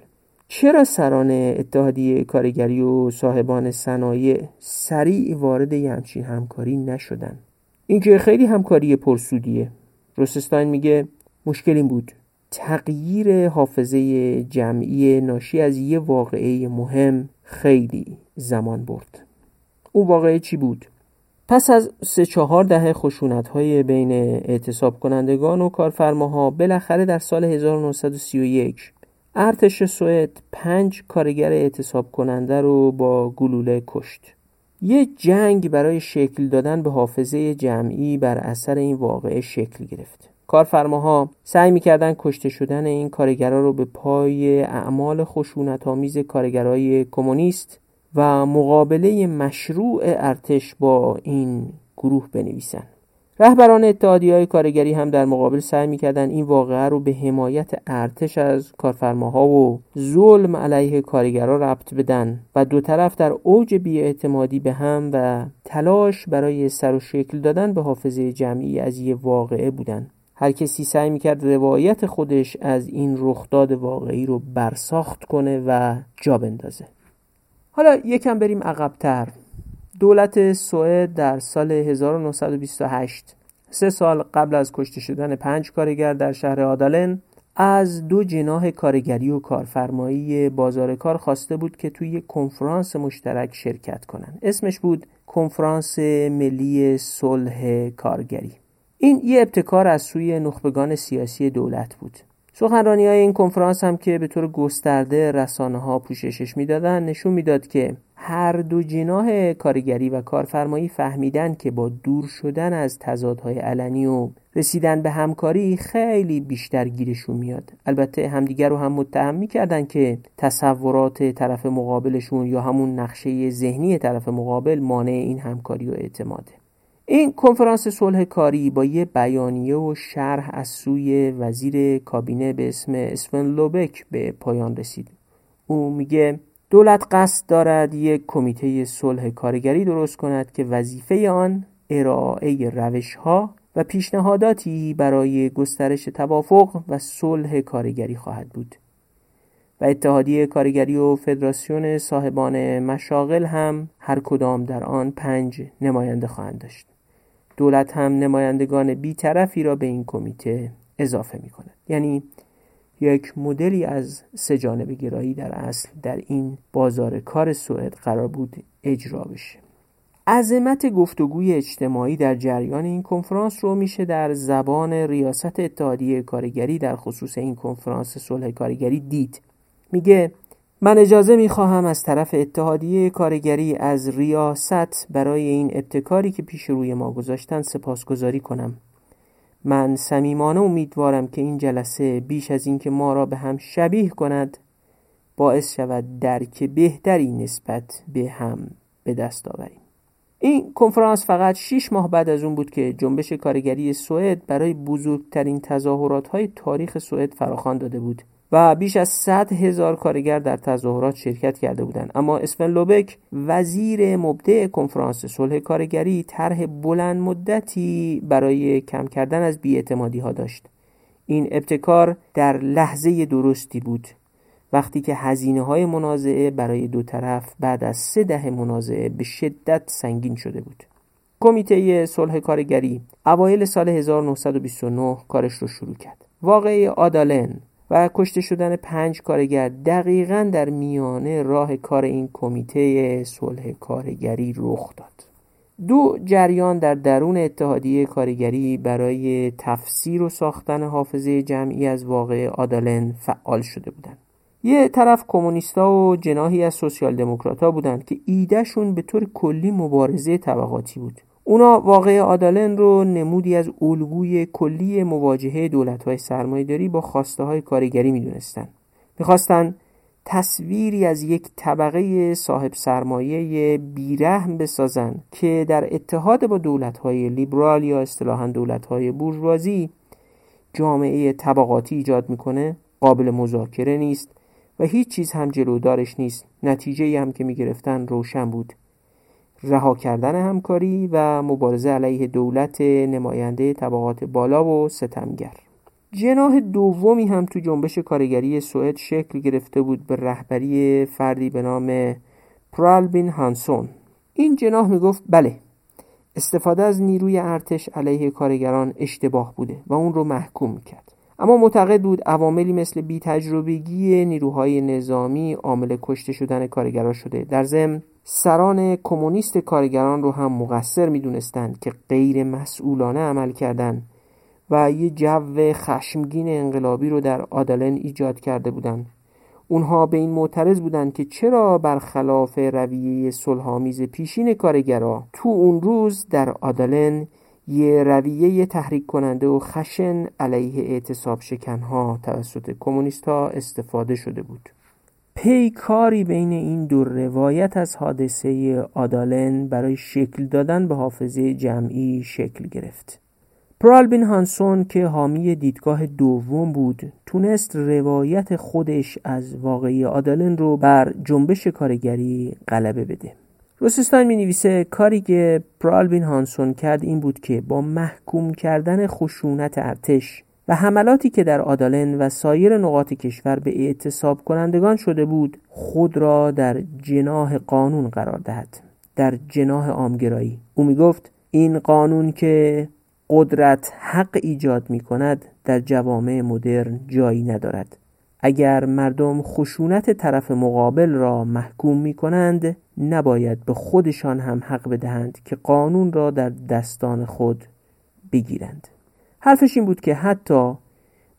چرا سران اتحادیه کارگری و صاحبان صنایع سریع وارد یه همچین همکاری نشدن؟ اینکه خیلی همکاری پرسودیه. روسستاین میگه مشکل این بود. تغییر حافظه جمعی ناشی از یه واقعه مهم خیلی زمان برد. او واقعه چی بود؟ پس از سه چهار دهه خشونت های بین اعتصاب کنندگان و کارفرماها بالاخره در سال 1931 ارتش سوئد پنج کارگر اعتصاب کننده رو با گلوله کشت. یه جنگ برای شکل دادن به حافظه جمعی بر اثر این واقعه شکل گرفت. کارفرماها سعی می‌کردن کشته شدن این کارگرها رو به پای اعمال خشونت آمیز کارگرای کمونیست و مقابله مشروع ارتش با این گروه بنویسن. رهبران اتحادی های کارگری هم در مقابل سعی می‌کردن این واقعه رو به حمایت ارتش از کارفرماها و ظلم علیه کارگرا ربط بدن و دو طرف در اوج بیاعتمادی به هم و تلاش برای سر و شکل دادن به حافظه جمعی از یه واقعه بودن. هر کسی سعی می‌کرد روایت خودش از این رخداد واقعی رو برساخت کنه و جا بندازه. حالا یکم بریم عقبتر. دولت سوئد در سال 1928 سه سال قبل از کشته شدن پنج کارگر در شهر آدالن از دو جناح کارگری و کارفرمایی بازار کار خواسته بود که توی کنفرانس مشترک شرکت کنند. اسمش بود کنفرانس ملی صلح کارگری این یه ابتکار از سوی نخبگان سیاسی دولت بود سخنرانی های این کنفرانس هم که به طور گسترده رسانه ها پوششش می‌دادن نشون می‌داد که هر دو جناح کارگری و کارفرمایی فهمیدن که با دور شدن از تضادهای علنی و رسیدن به همکاری خیلی بیشتر گیرشون میاد. البته همدیگر رو هم متهم می‌کردن که تصورات طرف مقابلشون یا همون نقشه ذهنی طرف مقابل مانع این همکاری و اعتماده. این کنفرانس صلح کاری با یه بیانیه و شرح از سوی وزیر کابینه به اسم اسفن لوبک به پایان رسید. او میگه دولت قصد دارد یک کمیته صلح کارگری درست کند که وظیفه آن ارائه روش ها و پیشنهاداتی برای گسترش توافق و صلح کارگری خواهد بود. و اتحادیه کارگری و فدراسیون صاحبان مشاغل هم هر کدام در آن پنج نماینده خواهند داشت. دولت هم نمایندگان بیطرفی را به این کمیته اضافه می کند یعنی یک مدلی از سجانب گرایی در اصل در این بازار کار سوئد قرار بود اجرا بشه. عظمت گفتگوی اجتماعی در جریان این کنفرانس رو میشه در زبان ریاست اتحادیه کارگری در خصوص این کنفرانس صلح کارگری دید. میگه من اجازه می‌خواهم از طرف اتحادیه کارگری از ریاست برای این ابتکاری که پیش روی ما گذاشتن سپاسگزاری کنم. من صمیمانه امیدوارم که این جلسه بیش از اینکه ما را به هم شبیه کند باعث شود درک بهتری نسبت به هم به دست آوریم. این کنفرانس فقط 6 ماه بعد از اون بود که جنبش کارگری سوئد برای بزرگترین تظاهرات های تاریخ سوئد فراخوان داده بود. و بیش از 100 هزار کارگر در تظاهرات شرکت کرده بودند. اما اسفن لوبک وزیر مبدع کنفرانس صلح کارگری طرح بلند مدتی برای کم کردن از بیاعتمادی ها داشت. این ابتکار در لحظه درستی بود. وقتی که هزینه های منازعه برای دو طرف بعد از سه دهه منازعه به شدت سنگین شده بود. کمیته صلح کارگری اوایل سال 1929 کارش رو شروع کرد. واقعی آدالن و کشته شدن پنج کارگر دقیقا در میانه راه کار این کمیته صلح کارگری رخ داد. دو جریان در درون اتحادیه کارگری برای تفسیر و ساختن حافظه جمعی از واقع آدالن فعال شده بودند. یه طرف کمونیستا و جناهی از سوسیال دموکراتا بودند که ایدهشون به طور کلی مبارزه طبقاتی بود. اونا واقع آدالن رو نمودی از الگوی کلی مواجهه دولت‌های سرمایه‌داری با خواسته های کارگری می‌دونستند. می‌خواستن تصویری از یک طبقه صاحب سرمایه بیرحم بسازن که در اتحاد با دولت‌های لیبرال یا اصطلاحاً دولت‌های بورژوازی جامعه طبقاتی ایجاد می‌کنه قابل مذاکره نیست و هیچ چیز هم جلودارش نیست نتیجه هم که می‌گرفتن روشن بود رها کردن همکاری و مبارزه علیه دولت نماینده طبقات بالا و ستمگر. جناح دومی هم تو جنبش کارگری سوئد شکل گرفته بود به رهبری فردی به نام پرالبین هانسون. این جناح می‌گفت بله استفاده از نیروی ارتش علیه کارگران اشتباه بوده و اون رو محکوم می‌کرد. اما معتقد بود عواملی مثل بی تجربگی نیروهای نظامی عامل کشته شدن کارگران شده. در ضمن سران کمونیست کارگران رو هم مقصر می‌دونستند که غیر مسئولانه عمل کردند و یه جو خشمگین انقلابی رو در آدلن ایجاد کرده بودند اونها به این معترض بودند که چرا برخلاف رویه صلحآمیز پیشین کارگرا تو اون روز در آدلن یه رویه تحریک کننده و خشن علیه اعتصاب شکنها توسط کمونیست ها استفاده شده بود. پیکاری بین این دو روایت از حادثه آدالن برای شکل دادن به حافظه جمعی شکل گرفت. پرالبین هانسون که حامی دیدگاه دوم بود تونست روایت خودش از واقعی آدالن رو بر جنبش کارگری غلبه بده. روسستان می نویسه کاری که پرالبین هانسون کرد این بود که با محکوم کردن خشونت ارتش و حملاتی که در آدالن و سایر نقاط کشور به اعتصاب کنندگان شده بود خود را در جناه قانون قرار دهد. در جناه آمگرایی او می گفت این قانون که قدرت حق ایجاد می کند در جوامع مدرن جایی ندارد. اگر مردم خشونت طرف مقابل را محکوم می کنند نباید به خودشان هم حق بدهند که قانون را در دستان خود بگیرند. حرفش این بود که حتی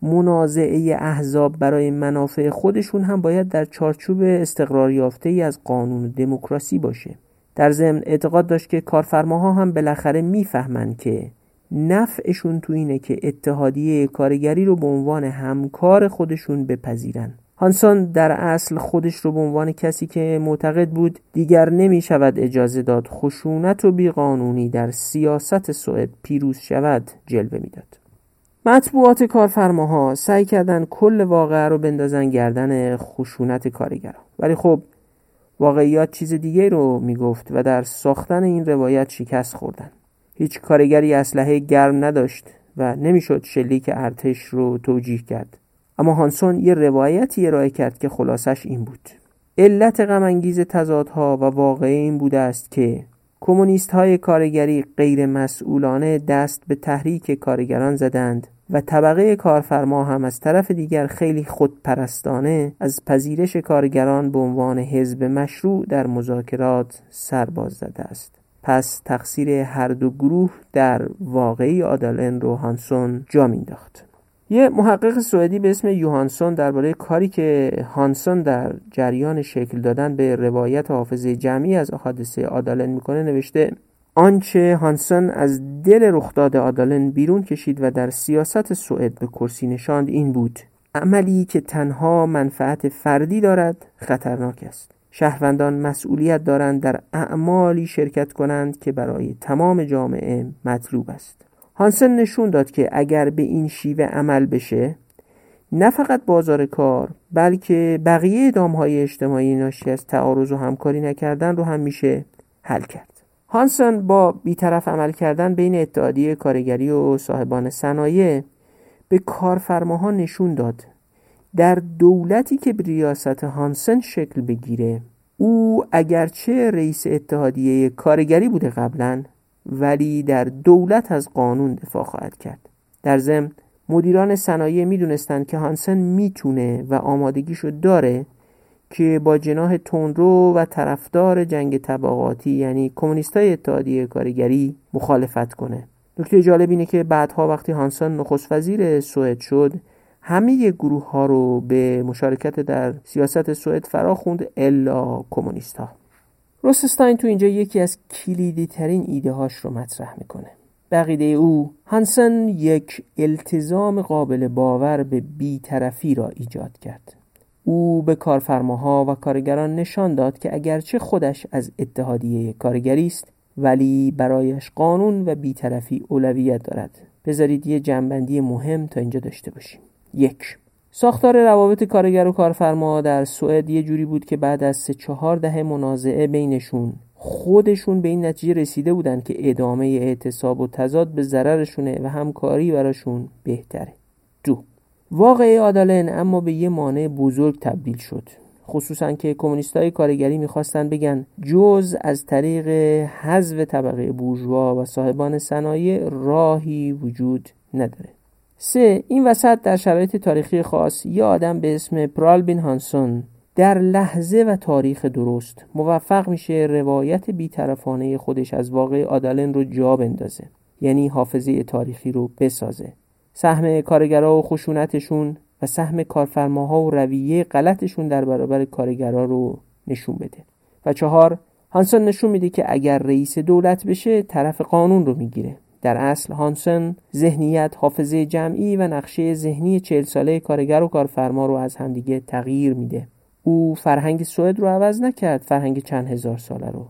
منازعه احزاب برای منافع خودشون هم باید در چارچوب استقرار یافته ای از قانون دموکراسی باشه. در ضمن اعتقاد داشت که کارفرماها هم بالاخره می‌فهمند که نفعشون تو اینه که اتحادیه کارگری رو به عنوان همکار خودشون بپذیرن. هانسون در اصل خودش رو به عنوان کسی که معتقد بود دیگر نمی شود اجازه داد خشونت و بیقانونی در سیاست سوئد پیروز شود جلوه می‌داد. مطبوعات کارفرماها سعی کردن کل واقعه رو بندازن گردن خشونت کارگران. ولی خب واقعیات چیز دیگه رو می‌گفت و در ساختن این روایت شکست خوردن. هیچ کارگری اسلحه گرم نداشت و نمی‌شد شلیک ارتش رو توجیه کرد. اما هانسون یه روایتی ارائه کرد که خلاصش این بود. علت غمانگیز تضادها و واقعه این بوده است که کمونیست های کارگری غیر مسئولانه دست به تحریک کارگران زدند و طبقه کارفرما هم از طرف دیگر خیلی خودپرستانه از پذیرش کارگران به عنوان حزب مشروع در مذاکرات سرباز زده است. پس تقصیر هر دو گروه در واقعی آدالن رو هانسون جا مینداخت یه محقق سوئدی به اسم یوهانسون درباره کاری که هانسون در جریان شکل دادن به روایت حافظه جمعی از حادثه آدالن می‌کنه نوشته آنچه هانسون از دل رخداد آدالن بیرون کشید و در سیاست سوئد به کرسی نشاند این بود عملی که تنها منفعت فردی دارد خطرناک است. شهروندان مسئولیت دارند در اعمالی شرکت کنند که برای تمام جامعه مطلوب است. هانسن نشون داد که اگر به این شیوه عمل بشه نه فقط بازار کار بلکه بقیه های اجتماعی ناشی از تعارض و همکاری نکردن رو هم میشه حل کرد. هانسن با بیطرف عمل کردن بین اتحادیه کارگری و صاحبان صنایع به کارفرماها نشون داد. در دولتی که به ریاست هانسن شکل بگیره او اگرچه رئیس اتحادیه کارگری بوده قبلا ولی در دولت از قانون دفاع خواهد کرد. در ضمن مدیران صنایع می‌دونستند که هانسن می‌تونه و آمادگیشو داره که با جناه تندرو و طرفدار جنگ طبقاتی یعنی کمونیستای اتحادیه کارگری مخالفت کنه. نکته جالب اینه که بعدها وقتی هانسن نخست وزیر سوئد شد همه گروه ها رو به مشارکت در سیاست سوئد فرا خوند الا کمونیست ها روسستاین تو اینجا یکی از کلیدی ترین ایده هاش رو مطرح می‌کنه. بقیده او هانسن یک التزام قابل باور به بیطرفی را ایجاد کرد. او به کارفرماها و کارگران نشان داد که اگرچه خودش از اتحادیه کارگری است ولی برایش قانون و بیطرفی اولویت دارد. بذارید یه جنبندی مهم تا اینجا داشته باشیم. یک ساختار روابط کارگر و کارفرما در سوئد یه جوری بود که بعد از سه چهار دهه منازعه بینشون خودشون به این نتیجه رسیده بودن که ادامه اعتصاب و تضاد به ضررشونه و همکاری براشون بهتره. دو. واقعه آدالن اما به یه مانع بزرگ تبدیل شد. خصوصا که کمونیستای کارگری می‌خواستن بگن جز از طریق حذف طبقه بورژوا و صاحبان صنایع راهی وجود نداره. سه این وسط در شرایط تاریخی خاص یه آدم به اسم پرالبین هانسون در لحظه و تاریخ درست موفق میشه روایت بیطرفانه خودش از واقع آدالن رو جا بندازه یعنی حافظه تاریخی رو بسازه. سهم کارگرها و خشونتشون و سهم کارفرماها و رویه غلطشون در برابر کارگرها رو نشون بده. و چهار هانسون نشون میده که اگر رئیس دولت بشه طرف قانون رو می‌گیره. در اصل هانسن ذهنیت حافظه جمعی و نقشه ذهنی چهل ساله کارگر و کارفرما رو از همدیگه تغییر میده. او فرهنگ سوئد رو عوض نکرد فرهنگ چند هزار ساله رو.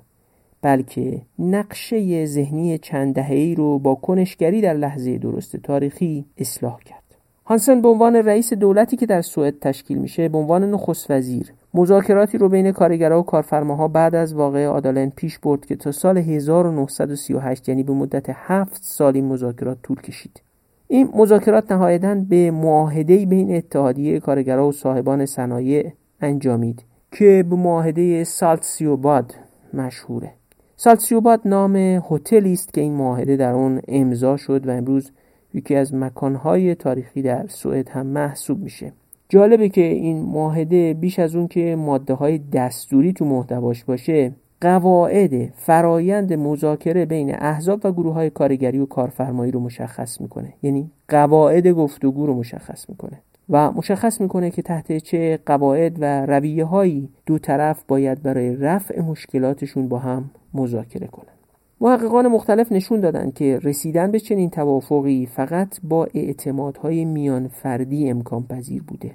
بلکه نقشه ذهنی چند دهه‌ای رو با کنشگری در لحظه درست تاریخی اصلاح کرد. هانسن به عنوان رئیس دولتی که در سوئد تشکیل میشه به عنوان نخست وزیر مذاکراتی رو بین کارگرها و کارفرماها بعد از واقعه آدالن پیش برد که تا سال 1938 یعنی به مدت هفت سال این مذاکرات طول کشید. این مذاکرات نهایتا به معاهده بین اتحادیه کارگرها و صاحبان صنایع انجامید که به معاهده سالتسیوباد مشهوره. سالتسیوباد نام هتلی است که این معاهده در اون امضا شد و امروز یکی از مکانهای تاریخی در سوئد هم محسوب میشه. جالبه که این معاهده بیش از اون که ماده های دستوری تو محتواش باشه قواعد فرایند مذاکره بین احزاب و گروه های کارگری و کارفرمایی رو مشخص می‌کنه. یعنی قواعد گفتگو رو مشخص می‌کنه. و مشخص می‌کنه که تحت چه قواعد و رویه هایی دو طرف باید برای رفع مشکلاتشون با هم مذاکره کنن. محققان مختلف نشون دادند که رسیدن به چنین توافقی فقط با اعتمادهای میان فردی امکان پذیر بوده.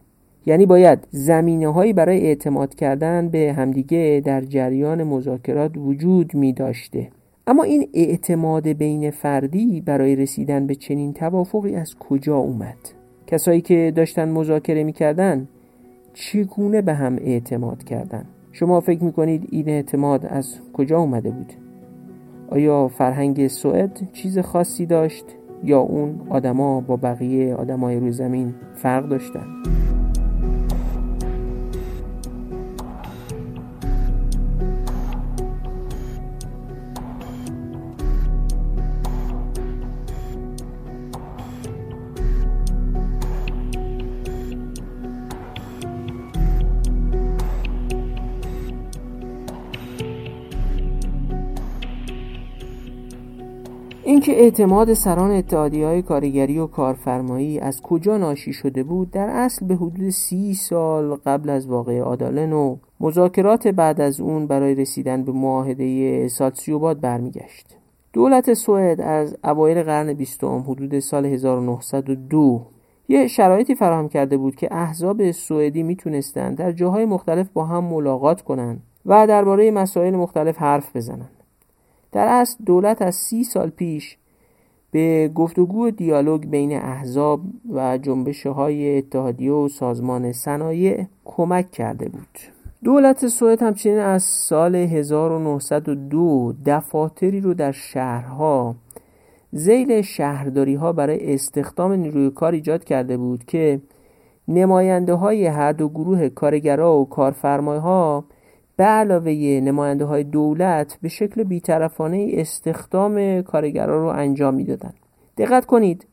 یعنی باید زمینه هایی برای اعتماد کردن به همدیگه در جریان مذاکرات وجود می داشته اما این اعتماد بین فردی برای رسیدن به چنین توافقی از کجا اومد؟ کسایی که داشتن مذاکره می‌کردن چگونه به هم اعتماد کردن؟ شما فکر می‌کنید این اعتماد از کجا اومده بود؟ آیا فرهنگ سوئد چیز خاصی داشت یا اون آدما با بقیه آدمای روی زمین فرق داشتن؟ اینکه اعتماد سران اتحادی های کارگری و کارفرمایی از کجا ناشی شده بود در اصل به حدود سی سال قبل از واقع آدالن و مذاکرات بعد از اون برای رسیدن به معاهده ساتسیوباد برمیگشت دولت سوئد از اوایل قرن بیستم حدود سال 1902 یه شرایطی فراهم کرده بود که احزاب سوئدی می‌تونستند در جاهای مختلف با هم ملاقات کنند و درباره مسائل مختلف حرف بزنند. در اصل دولت از سی سال پیش به گفتگو و دیالوگ بین احزاب و جنبش های اتحادیه و سازمان صنایع کمک کرده بود. دولت سوئد همچنین از سال 1902 دفاتری رو در شهرها زیل شهرداری ها برای استخدام نیروی کار ایجاد کرده بود که نماینده های هر دو گروه کارگرا و ها به علاوه نماینده های دولت به شکل بیطرفانه استخدام کارگرا رو انجام می‌دادند. دقت کنید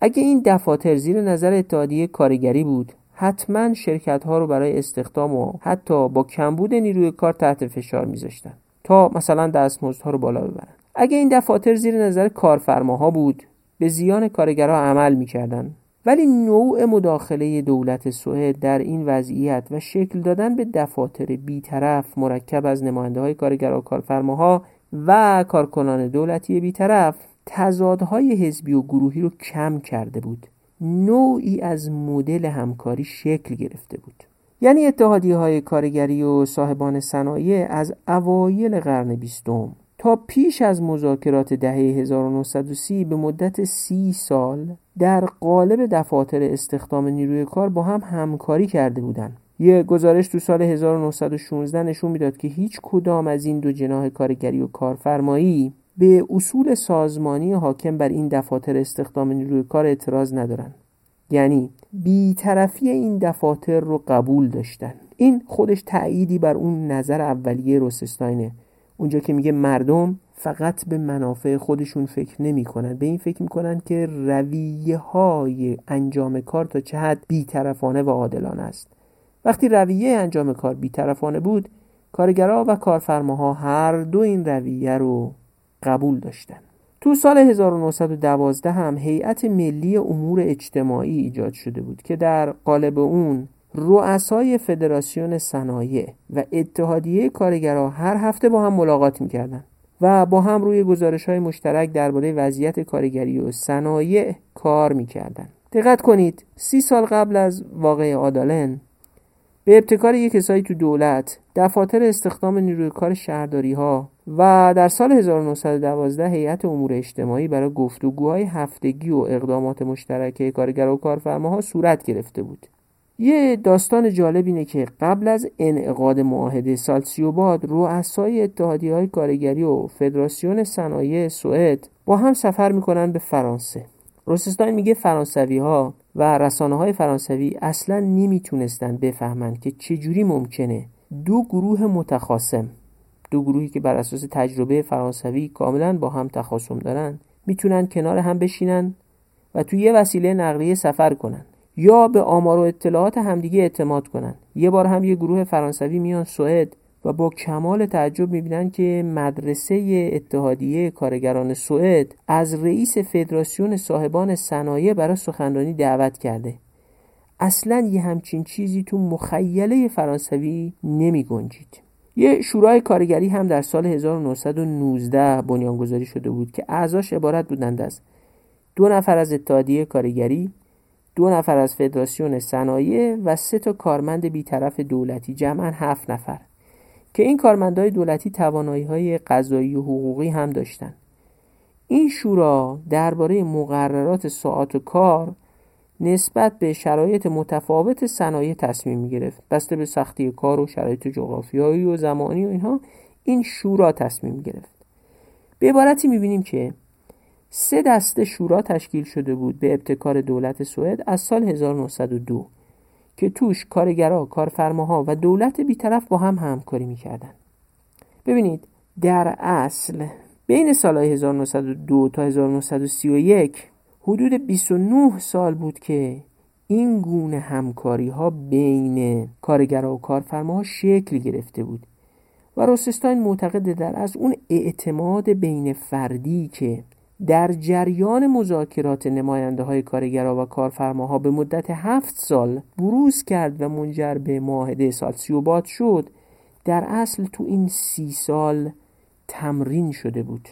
اگه این دفاتر زیر نظر اتحادیه کارگری بود حتما شرکت ها رو برای استخدام و حتی با کمبود نیروی کار تحت فشار میذاشتن تا مثلا دستمزدها رو بالا ببرن اگه این دفاتر زیر نظر کارفرماها بود به زیان کارگرها عمل می‌کردن ولی نوع مداخله دولت سوئد در این وضعیت و شکل دادن به دفاتر بیطرف مرکب از نماینده های و کارفرماها و کارکنان دولتی بیطرف تضادهای حزبی و گروهی رو کم کرده بود. نوعی از مدل همکاری شکل گرفته بود. یعنی اتحادی های کارگری و صاحبان صنایع از اوایل قرن بیستم تا پیش از مذاکرات دهه 1930 به مدت سی سال در قالب دفاتر استخدام نیروی کار با هم همکاری کرده بودند. یه گزارش تو سال 1916 نشون می‌داد که هیچ کدام از این دو جناح کارگری و کارفرمایی به اصول سازمانی حاکم بر این دفاتر استخدام نیروی کار اعتراض ندارن یعنی بیطرفی این دفاتر رو قبول داشتن. این خودش تأییدی بر اون نظر اولیه روسستاینه. اونجا که میگه مردم فقط به منافع خودشون فکر نمی کنن. به این فکر می‌کنن که رویه های انجام کار تا چه حد بیطرفانه و عادلانه است وقتی رویه انجام کار بیطرفانه بود کارگرها و کارفرماها هر دو این رویه رو قبول داشتن تو سال 1912 هم هیئت ملی امور اجتماعی ایجاد شده بود که در قالب اون رؤسای فدراسیون صنایع و اتحادیه کارگرها هر هفته با هم ملاقات می‌کردن و با هم روی گزارش های مشترک درباره وضعیت کارگری و صنایع کار می‌کردن. دقت کنید سی سال قبل از واقع آدالن به ابتکار یک کسایی تو دولت دفاتر استخدام نیروی کار شهرداری ها و در سال 1912 هیئت امور اجتماعی برای گفتگوهای هفتگی و اقدامات مشترک کارگر و کارفرماها صورت گرفته بود. یه داستان جالب اینه که قبل از انعقاد معاهده سالسیوباد رؤسای اتحادی های کارگری و فدراسیون صنایع سوئد با هم سفر می‌کنن به فرانسه. روسستاین میگه فرانسوی ها و رسانه های فرانسوی اصلا نمی‌تونستن بفهمند که چجوری ممکنه دو گروه متخاصم دو گروهی که بر اساس تجربه فرانسوی کاملا با هم تخاصم دارن می‌تونن کنار هم بشینن و توی یه وسیله نقلیه سفر کنن. یا به آمار و اطلاعات همدیگه اعتماد کنن یه بار هم یه گروه فرانسوی میان سوئد و با کمال تعجب می‌بینن که مدرسه اتحادیه کارگران سوئد از رئیس فدراسیون صاحبان صنایع برای سخنرانی دعوت کرده. اصلا یه همچین چیزی تو مخیله فرانسوی نمی گنجید. یه شورای کارگری هم در سال 1919 بنیانگذاری شده بود که اعضاش عبارت بودند از دو نفر از اتحادیه کارگری دو نفر از فدراسیون صنایع و سه تا کارمند بیطرف دولتی جمعا هفت نفر که این کارمندهای دولتی توانایی های قضایی و حقوقی هم داشتند. این شورا درباره مقررات ساعت و کار نسبت به شرایط متفاوت صنایع تصمیم می گرفت بسته به سختی کار و شرایط جغرافیایی و زمانی و اینها این شورا تصمیم گرفت به عبارتی می بینیم که سه دسته شورا تشکیل شده بود به ابتکار دولت سوئد از سال 1902 که توش کارگرا، کارفرماها و دولت بیطرف با هم همکاری می‌کردن ببینید در اصل بین سالهای 1902 تا 1931 حدود 29 سال بود که این گونه همکاری ها بین کارگرا و کارفرماها شکل گرفته بود و روسستاین معتقد در از اون اعتماد بین فردی که در جریان مذاکرات نماینده های کارگرها و کارفرماها به مدت هفت سال بروز کرد و منجر به معاهده سالسیوبات شد در اصل تو این سی سال تمرین شده بود.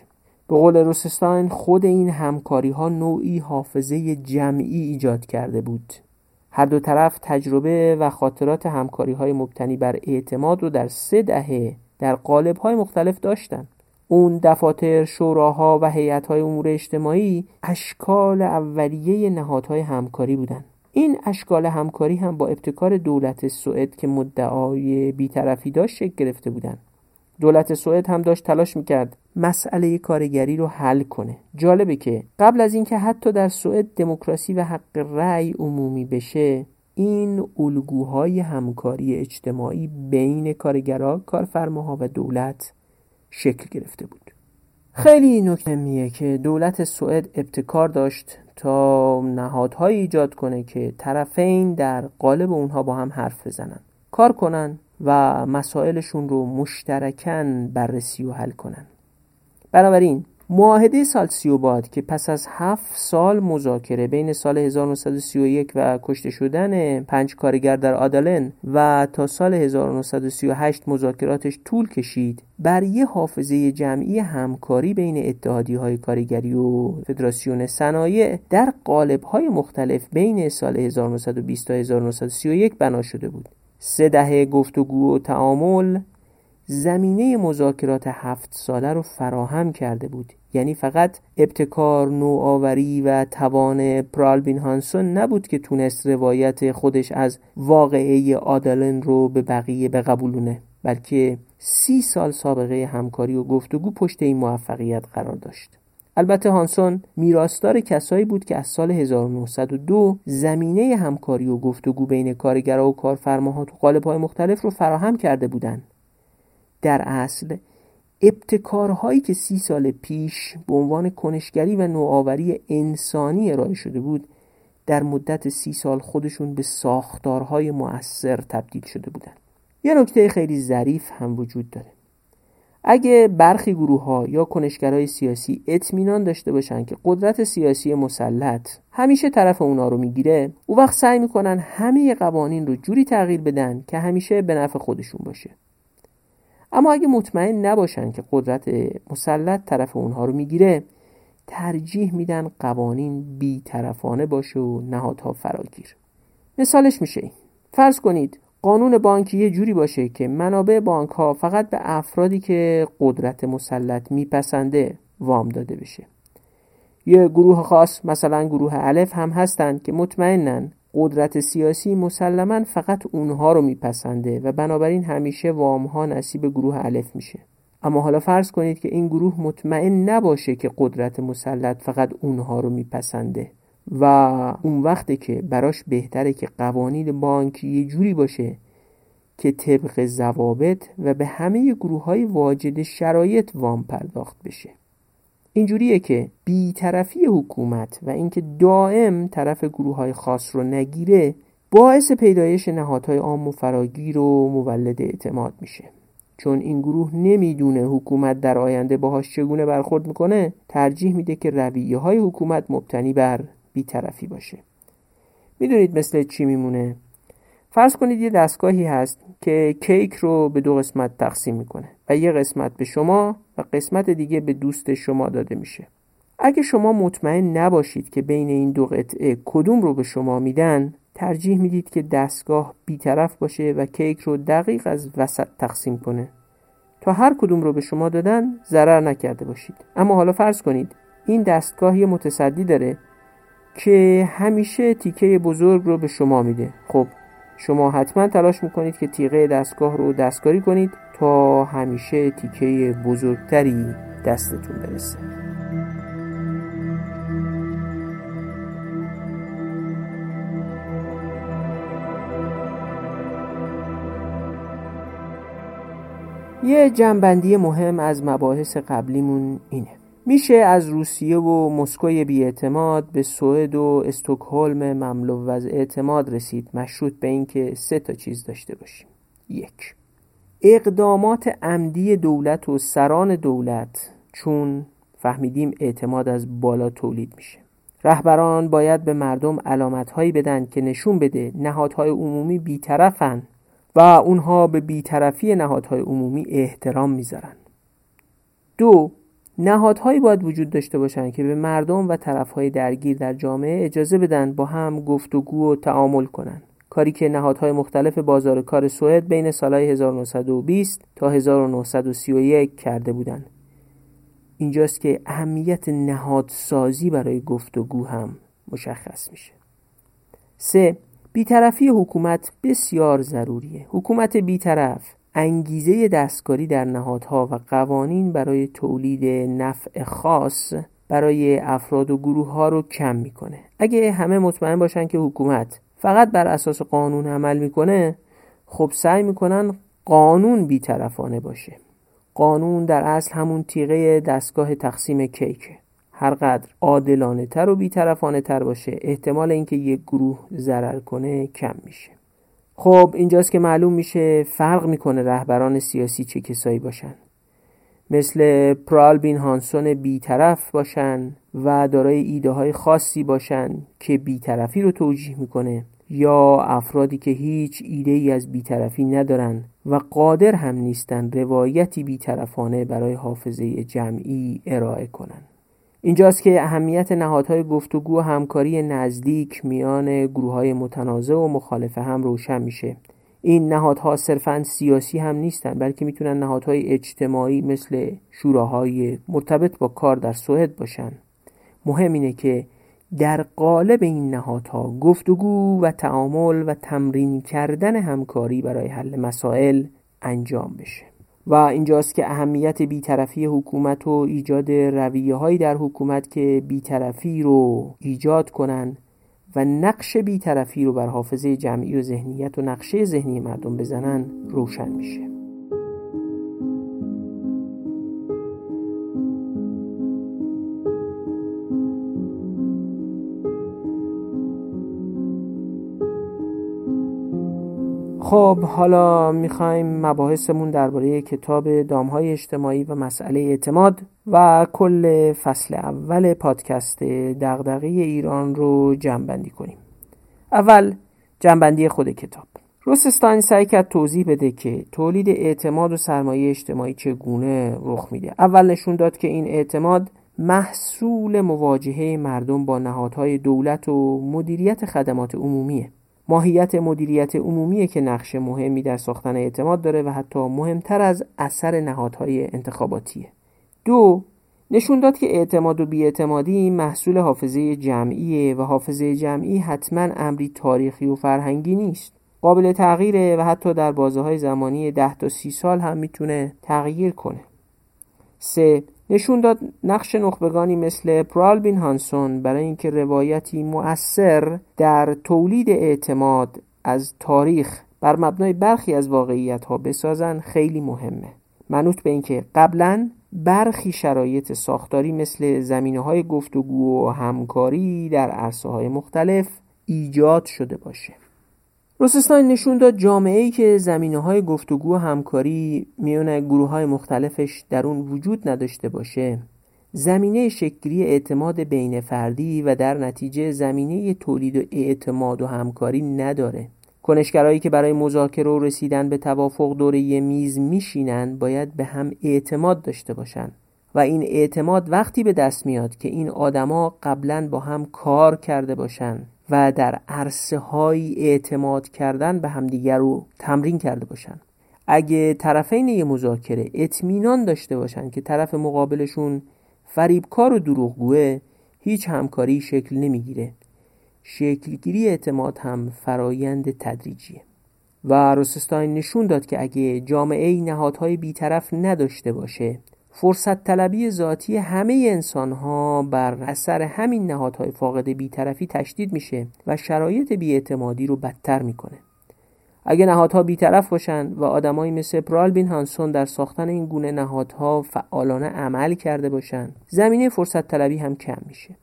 به قول روسستاین خود این همکاری ها نوعی حافظه جمعی ایجاد کرده بود. هر دو طرف تجربه و خاطرات همکاری های مبتنی بر اعتماد رو در سه دهه در قالب های مختلف داشتن. اون دفاتر، شوراها و های امور اجتماعی اشکال اولیه نهادهای همکاری بودند. این اشکال همکاری هم با ابتکار دولت سوئد که مدعای بیطرفی داشت شکل گرفته بودند. دولت سوئد هم داشت تلاش می‌کرد مسئله کارگری رو حل کنه جالبه که قبل از اینکه حتی در سوئد دموکراسی و حق رأی عمومی بشه این الگوهای همکاری اجتماعی بین کارگرا، کارفرماها و دولت شکل گرفته بود. خیلی نکته میه که دولت سوئد ابتکار داشت تا نهادهایی ایجاد کنه که طرفین در قالب اونها با هم حرف بزنن کار کنن و مسائلشون رو مشترکن بررسی و حل کنن. بنابراین معاهده سالسیوباد که پس از هفت سال مذاکره بین سال 1931 و کشته شدن پنج کارگر در آدالن و تا سال 1938 مذاکراتش طول کشید بر یه حافظه جمعی همکاری بین اتحادی های کارگری و فدراسیون صنایع در قالب های مختلف بین سال 1920 تا 1931 بنا شده بود. سه دهه گفتگو و تعامل زمینه مذاکرات هفت ساله رو فراهم کرده بود یعنی فقط ابتکار نوآوری و توان پرالبین هانسون نبود که تونست روایت خودش از واقعه آدلن رو به بقیه بقبولونه بلکه سی سال سابقه همکاری و گفتگو پشت این موفقیت قرار داشت البته هانسون میراستار کسایی بود که از سال 1902 زمینه همکاری و گفتگو بین کارگرها و کارفرماها تو قالب‌های مختلف رو فراهم کرده بودند. در اصل ابتکارهایی که سی سال پیش به عنوان کنشگری و نوآوری انسانی ارائه شده بود در مدت سی سال خودشون به ساختارهای مؤثر تبدیل شده بودند. یه نکته خیلی ظریف هم وجود داره اگه برخی گروه ها یا کنشگرهای سیاسی اطمینان داشته باشن که قدرت سیاسی مسلط همیشه طرف اونا رو می‌گیره او وقت سعی می‌کنن همه قوانین رو جوری تغییر بدن که همیشه به نفع خودشون باشه اما اگه مطمئن نباشن که قدرت مسلط طرف اونها رو می‌گیره ترجیح میدن قوانین بیطرفانه باشه و نهادها فراگیر. مثالش میشه این. فرض کنید قانون بانکی یه جوری باشه که منابع بانک ها فقط به افرادی که قدرت مسلط میپسنده وام داده بشه. یه گروه خاص مثلا گروه الف هم هستند که مطمئنن قدرت سیاسی مسلما فقط اونها رو میپسنده و بنابراین همیشه وام ها نصیب گروه الف میشه. اما حالا فرض کنید که این گروه مطمئن نباشه که قدرت مسلط فقط اونها رو میپسنده و اون وقته که براش بهتره که قوانین بانکی یه جوری باشه که طبق ضوابط و به همه گروه های واجد شرایط وام پرداخت بشه. اینجوریه که بیطرفی حکومت و اینکه دائم طرف گروه های خاص رو نگیره باعث پیدایش نهادهای عام و فراگیر و مولد اعتماد میشه. چون این گروه نمی‌دونه حکومت در آینده باهاش چگونه برخورد می‌کنه ترجیح میده که رویه های حکومت مبتنی بر بیطرفی باشه. می‌دونید مثل چی میمونه؟ فرض کنید یه دستگاهی هست که کیک رو به دو قسمت تقسیم می‌کنه. و یه قسمت به شما و قسمت دیگه به دوست شما داده میشه. اگه شما مطمئن نباشید که بین این دو قطعه کدوم رو به شما میدن ترجیح می‌دید که دستگاه بیطرف باشه و کیک رو دقیق از وسط تقسیم کنه. تا هر کدوم رو به شما دادن ضرر نکرده باشید. اما حالا فرض کنید این دستگاه یه متصدی داره که همیشه تیکه بزرگ رو به شما میده. خب شما حتما تلاش می‌کنید که تیغه دستگاه رو دستکاری کنید تا همیشه تیکه بزرگتری دستتون برسه. یه جنبندی مهم از مباحث قبلیمون اینه. میشه از روسیه و مسکوی بیاعتماد به سوئد و استکهلم مملو از اعتماد رسید مشروط به اینکه سه تا چیز داشته باشیم. یک. اقدامات عمدی دولت و سران دولت چون فهمیدیم اعتماد از بالا تولید میشه. رهبران باید به مردم علامتهایی بدن که نشون بده نهادهای عمومی بیطرفن و اونها به بیطرفی نهادهای عمومی احترام می‌ذارن. دو نهادهایی باید وجود داشته باشند که به مردم و طرفهای درگیر در جامعه اجازه بدن با هم گفتگو و تعامل کنند کاری که نهادهای مختلف بازار کار سوئد بین سالهای 1920 تا 1931 کرده بودند. اینجاست که اهمیت نهادسازی برای گفتگو هم مشخص میشه. سه بیطرفی حکومت بسیار ضروریه. حکومت بیطرف انگیزه دستکاری در نهادها و قوانین برای تولید نفع خاص برای افراد و گروه ها رو کم می‌کنه. اگه همه مطمئن باشن که حکومت فقط بر اساس قانون عمل می‌کنه خب سعی می‌کنن قانون بیطرفانه باشه. قانون در اصل همون تیغه دستگاه تقسیم کیکه هرقدر عادلانه تر و بیطرفانه تر باشه احتمال اینکه یک گروه ضرر کنه کم میشه. خب اینجاست که معلوم میشه فرق می‌کنه رهبران سیاسی چه کسایی باشن. مثل پرالبین هانسون بیطرف باشن و دارای ایده های خاصی باشن که بیطرفی رو توجیه می‌کنه. یا افرادی که هیچ ایده ای از بیطرفی ندارن و قادر هم نیستن روایتی بیطرفانه برای حافظه جمعی ارائه کنن اینجاست که اهمیت نهادهای گفتگو و همکاری نزدیک میان گروه های متنازع و مخالف هم روشن میشه. این نهادها صرفا سیاسی هم نیستن بلکه می‌تونن نهادهای اجتماعی مثل شوراهای مرتبط با کار در سوئد باشن. مهم اینه که در قالب این نهادها گفتگو و تعامل و تمرین کردن همکاری برای حل مسائل انجام بشه. و اینجاست که اهمیت بیطرفی حکومت و ایجاد رویه هایی در حکومت که بیطرفی رو ایجاد کنن و نقش بیطرفی رو بر حافظه جمعی و ذهنیت و نقشه ذهنی مردم بزنن روشن میشه. خب حالا می‌خوایم مباحثمون درباره کتاب دامهای اجتماعی و مسئله اعتماد و کل فصل اول پادکست دغدغه ایران رو جمعبندی کنیم. اول جمعبندی خود کتاب. روسستاین سعی کرد توضیح بده که تولید اعتماد و سرمایه اجتماعی چگونه رخ میده. اول نشون داد که این اعتماد محصول مواجهه مردم با نهادهای دولت و مدیریت خدمات عمومیه. ماهیت مدیریت عمومیه که نقش مهمی در ساختن اعتماد داره و حتی مهمتر از اثر نهادهای انتخاباتیه. دو نشون داد که اعتماد و بیاعتمادی محصول حافظه جمعیه و حافظه جمعی حتما امری تاریخی و فرهنگی نیست. قابل تغییره و حتی در بازه های زمانی ده تا سی سال هم می‌تونه تغییر کنه. سه نشون داد نقش نخبگانی مثل پرالبین هانسون برای اینکه روایتی مؤثر در تولید اعتماد از تاریخ بر مبنای برخی از واقعیت ها بسازن خیلی مهمه. منوط به اینکه قبلا برخی شرایط ساختاری مثل زمینه های گفتگو و همکاری در عرصه های مختلف ایجاد شده باشه. روسستان نشون داد جامعه ای که زمینه های گفتگو و همکاری میون گروه های مختلفش در اون وجود نداشته باشه. زمینه شکلی اعتماد بین فردی و در نتیجه زمینه تولید و اعتماد و همکاری نداره. کنشگرایی که برای مذاکره و رسیدن به توافق دوره یه میز میشینن باید به هم اعتماد داشته باشن. و این اعتماد وقتی به دست میاد که این آدما قبلا با هم کار کرده باشن. و در عرصه های اعتماد کردن به همدیگر رو تمرین کرده باشن. اگه طرفین یه مذاکره اطمینان داشته باشن که طرف مقابلشون فریبکار و دروغگوه هیچ همکاری شکل نمی‌گیره. شکلگیری اعتماد هم فرایند تدریجیه. و روسستاین نشون داد که اگه جامعه نهادهای بیطرف نداشته باشه فرصت طلبی ذاتی همه انسان ها بر اثر همین نهادهای فاقد بیطرفی تشدید میشه و شرایط بیاعتمادی رو بدتر می‌کنه. اگه نهادها بیطرف باشن و آدمایی مثل پرالبین هانسون در ساختن این گونه نهادها فعالانه عمل کرده باشن زمینه فرصت طلبی هم کم میشه.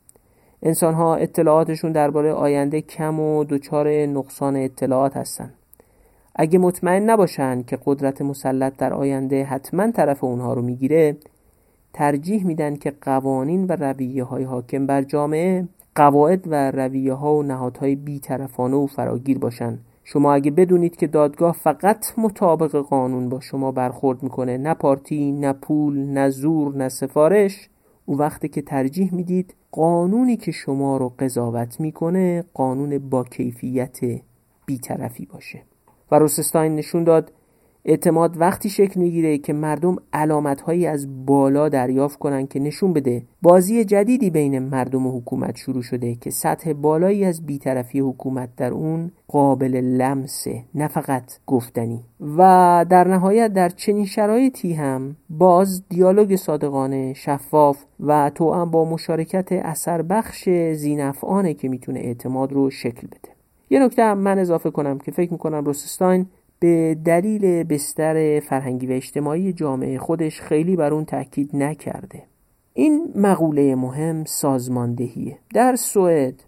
انسان ها اطلاعاتشون درباره آینده کم و دچار نقصان اطلاعات هستن. اگه مطمئن نباشن که قدرت مسلط در آینده حتما طرف اونها رو می‌گیره ترجیح میدن که قوانین و رویه های حاکم بر جامعه قواعد و رویه ها و نهادهای بیطرفانه و فراگیر باشن. شما اگه بدونید که دادگاه فقط مطابق قانون با شما برخورد می‌کنه نه پارتی نه پول نه زور نه سفارش او وقتی که ترجیح می‌دید قانونی که شما رو قضاوت می‌کنه قانون با کیفیت بیطرفی باشه. و روسستاین نشون داد. اعتماد وقتی شکل می‌گیره که مردم علامتهایی از بالا دریافت کنن که نشون بده. بازی جدیدی بین مردم و حکومت شروع شده که سطح بالایی از بیطرفی حکومت در اون قابل لمسه نه فقط گفتنی. و در نهایت در چنین شرایطی هم باز دیالوگ صادقانه شفاف و تو با مشارکت اثر بخش زینفعانه که می‌تونه اعتماد رو شکل بده. یه نکته من اضافه کنم که فکر می‌کنم روسستاین به دلیل بستر فرهنگی و اجتماعی جامعه خودش خیلی بر اون تاکید نکرده. این مقوله مهم سازماندهیه در سوئد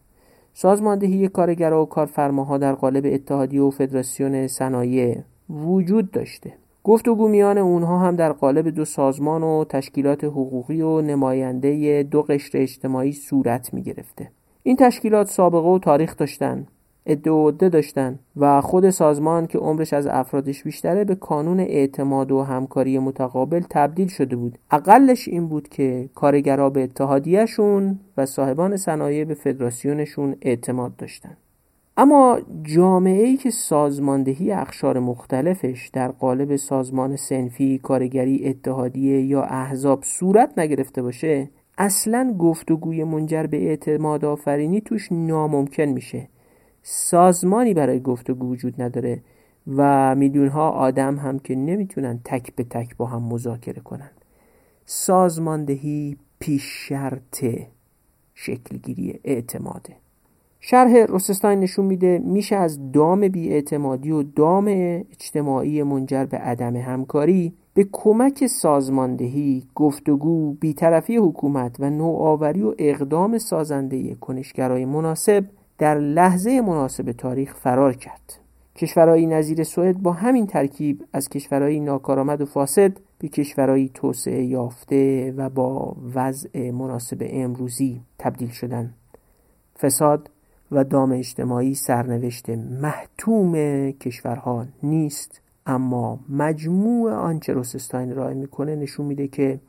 سازماندهی کارگرا و کارفرماها در قالب اتحادیه و فدراسیون صنایع وجود داشته. گفتگو میان اونها هم در قالب دو سازمان و تشکیلات حقوقی و نماینده دو قشر اجتماعی صورت می گرفته. این تشکیلات سابقه و تاریخ داشتن. عده عده داشتن و خود سازمان که عمرش از افرادش بیشتره به کانون اعتماد و همکاری متقابل تبدیل شده بود. اقلش این بود که کارگرا به اتحادیهشون و صاحبان صنایع به فدراسیونشون اعتماد داشتن. اما جامعه ای که سازماندهی اخشار مختلفش در قالب سازمان سنفی، کارگری، اتحادیه یا احزاب صورت نگرفته باشه اصلا گفتگوی منجر به اعتماد آفرینی توش ناممکن میشه. سازمانی برای گفتگو وجود نداره و میلیون ها آدم هم که نمی‌تونن تک به تک با هم مذاکره کنن. سازماندهی پیش شرط شکلگیری اعتماده شرح روسستاین نشون میده میشه از دام بیاعتمادی و دام اجتماعی منجر به عدم همکاری به کمک سازماندهی، گفتگو، بیطرفی حکومت و نوآوری و اقدام سازنده کنشگرای مناسب در لحظه مناسب تاریخ فرار کرد. کشورهایی نظیر سوئد با همین ترکیب از کشورهایی ناکارآمد و فاسد به کشورهایی توسعه یافته و با وضع مناسب امروزی تبدیل شدند. فساد و دام اجتماعی سرنوشت محتوم کشورها نیست اما مجموع آنچه روسستاین رای می‌کنه نشون میده که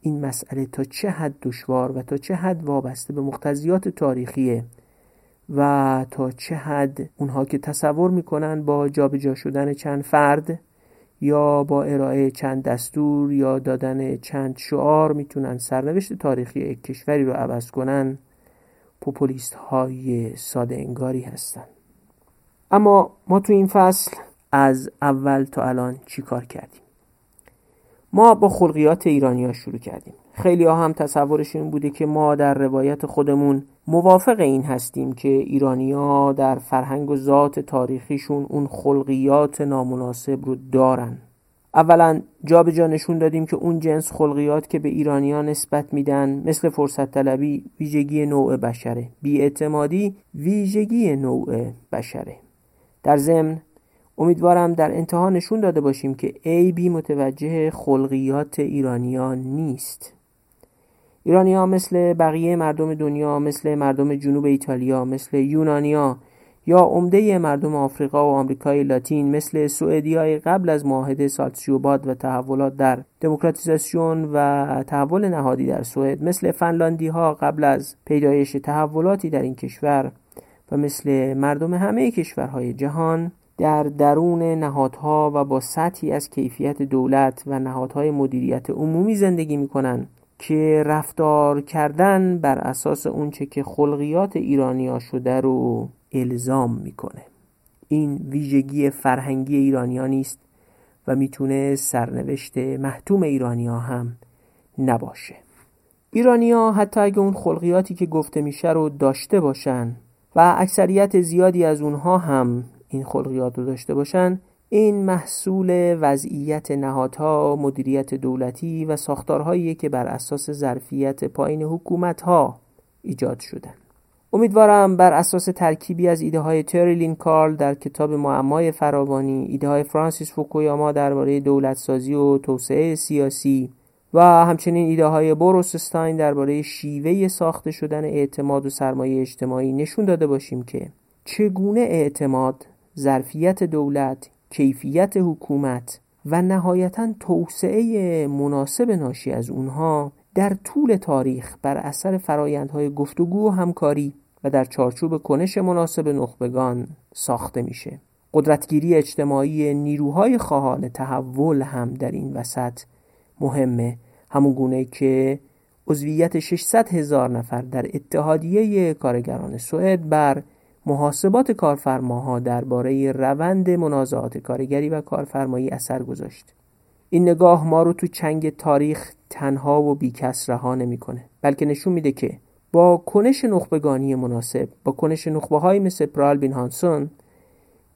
این مسئله تا چه حد دشوار و تا چه حد وابسته به مقتضیات تاریخی و تا چه حد اونها که تصور می‌کنن با جابجا شدن چند فرد یا با ارائه چند دستور یا دادن چند شعار می‌تونن سرنوشت تاریخی یک کشوری رو عوض کنن پوپولیست های ساده انگاری هستن. اما ما تو این فصل از اول تا الان چی کار کردیم؟ ما با خلقیات ایرانی ها شروع کردیم. خیلی ها هم تصورشون بوده که ما در روایت خودمون موافق این هستیم که ایرانیا در فرهنگ و ذات تاریخیشون اون خلقیات نامناسب رو دارن. اولا جا به جا نشون دادیم که اون جنس خلقیات که به ایرانیا نسبت میدن مثل فرصت طلبی ویژگی نوع بشره. بیاعتمادی ویژگی نوع بشره. در ضمن امیدوارم در انتها نشون داده باشیم که بی متوجه خلقیات ایرانیان نیست. ایرانی ها مثل بقیه مردم دنیا مثل مردم جنوب ایتالیا مثل یونانیا یا عمده مردم آفریقا و آمریکای لاتین مثل سوئدیای قبل از معاهده سالتسیوباد و تحولات در دموکراتیزاسیون و تحول نهادی در سوئد مثل فنلاندی ها قبل از پیدایش تحولاتی در این کشور و مثل مردم همه کشورهای جهان در درون نهادها و با سطحی از کیفیت دولت و نهادهای مدیریت عمومی زندگی می کنند که رفتار کردن بر اساس اونچه که خلقیات ایرانیا شده رو الزام می‌کنه. این ویژگی فرهنگی ایرانیا نیست و می‌تونه سرنوشت محتوم ایرانیا هم نباشه. ایرانیا حتی اگه اون خلقیاتی که گفته میشه رو داشته باشن و اکثریت زیادی از اونها هم این خلقیات رو داشته باشن این محصول وضعیت نهادها، مدیریت دولتی و ساختارهایی که بر اساس ظرفیت پایین حکومتها ایجاد شدن. امیدوارم بر اساس ترکیبی از ایده های تریلین کارل در کتاب معمای فراوانی، ایده های فرانسیس فوکویاما درباره دولتسازی و توسعه سیاسی و همچنین ایده های بروسستاین درباره شیوه ساخته شدن اعتماد و سرمایه اجتماعی نشون داده باشیم که چگونه اعتماد، ظرفیت دولت، کیفیت حکومت و نهایتا توسعه مناسب ناشی از اونها در طول تاریخ بر اثر فرایندهای گفتگو و همکاری و در چارچوب کنش مناسب نخبگان ساخته میشه. قدرتگیری اجتماعی نیروهای خواهان تحول هم در این وسط مهمه. همون گونه که عضویت 600 هزار نفر در اتحادیه کارگران سوئد بر محاسبات کارفرماها درباره روند منازعات کارگری و کارفرمایی اثر گذاشت. این نگاه ما رو تو چنگ تاریخ تنها و بیکس رها نمی‌کنه بلکه نشون میده که با کنش نخبگانی مناسب با کنش نخبه های مثل پرالبین هانسون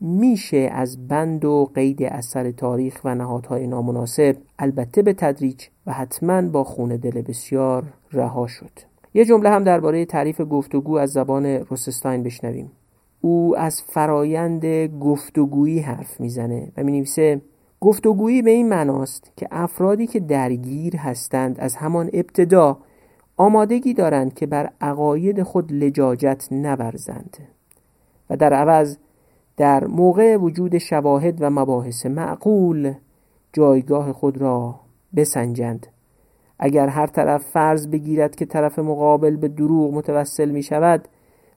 میشه از بند و قید اثر تاریخ و نهادهای نامناسب البته به تدریج و حتما با خون دل بسیار رها شد. یه جمله هم درباره تعریف گفتگو از زبان روسستاین بشنویم. او از فرایند گفتگویی حرف می‌زنه و می نویسه گفتگویی به این معناست که افرادی که درگیر هستند از همان ابتدا آمادگی دارند که بر عقاید خود لجاجت نورزند و در عوض در موقع وجود شواهد و مباحث معقول جایگاه خود را بسنجند. اگر هر طرف فرض بگیرد که طرف مقابل به دروغ متوسل می شود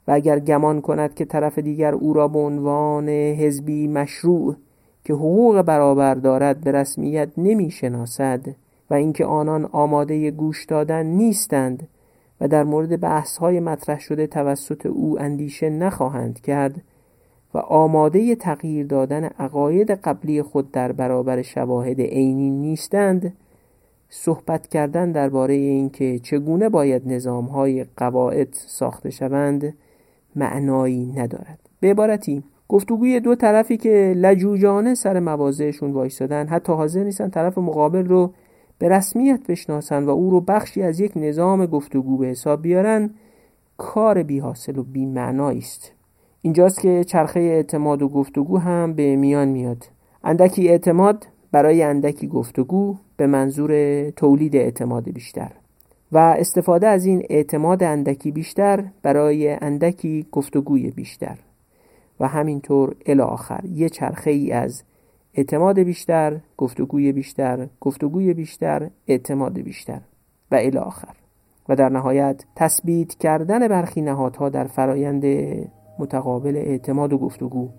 و اگر گمان کند که طرف دیگر او را به عنوان حزبی مشروع که حقوق برابر دارد به رسمیت نمی شناسد و اینکه آنان آماده گوش دادن نیستند و در مورد بحث های مطرح شده توسط او اندیشه نخواهند کرد و آماده تغییر دادن عقاید قبلی خود در برابر شواهد عینی نیستند صحبت کردن درباره اینکه چگونه باید نظامهای قواعد ساخته شوند معنایی ندارد. به عبارتی گفتگوی دو طرفی که لجوجانه سر مواضعشون وایستادن حتی حاضر نیستن طرف مقابل رو به رسمیت بشناسن و او رو بخشی از یک نظام گفتگو به حساب بیارن کار بی حاصل و بی است. اینجاست که چرخه اعتماد و گفتگو هم به میان میاد. اندکی اعتماد برای اندکی گفتگو به منظور تولید اعتماد بیشتر. و استفاده از این اعتماد اندکی بیشتر برای اندکی گفتگوی بیشتر. و همینطور الی آخر یه چرخه ای از اعتماد بیشتر گفتگوی بیشتر گفتگوی بیشتر اعتماد بیشتر. و الی آخر. و در نهایت تثبیت کردن برخی نهادها در فرایند متقابل اعتماد و گفتگو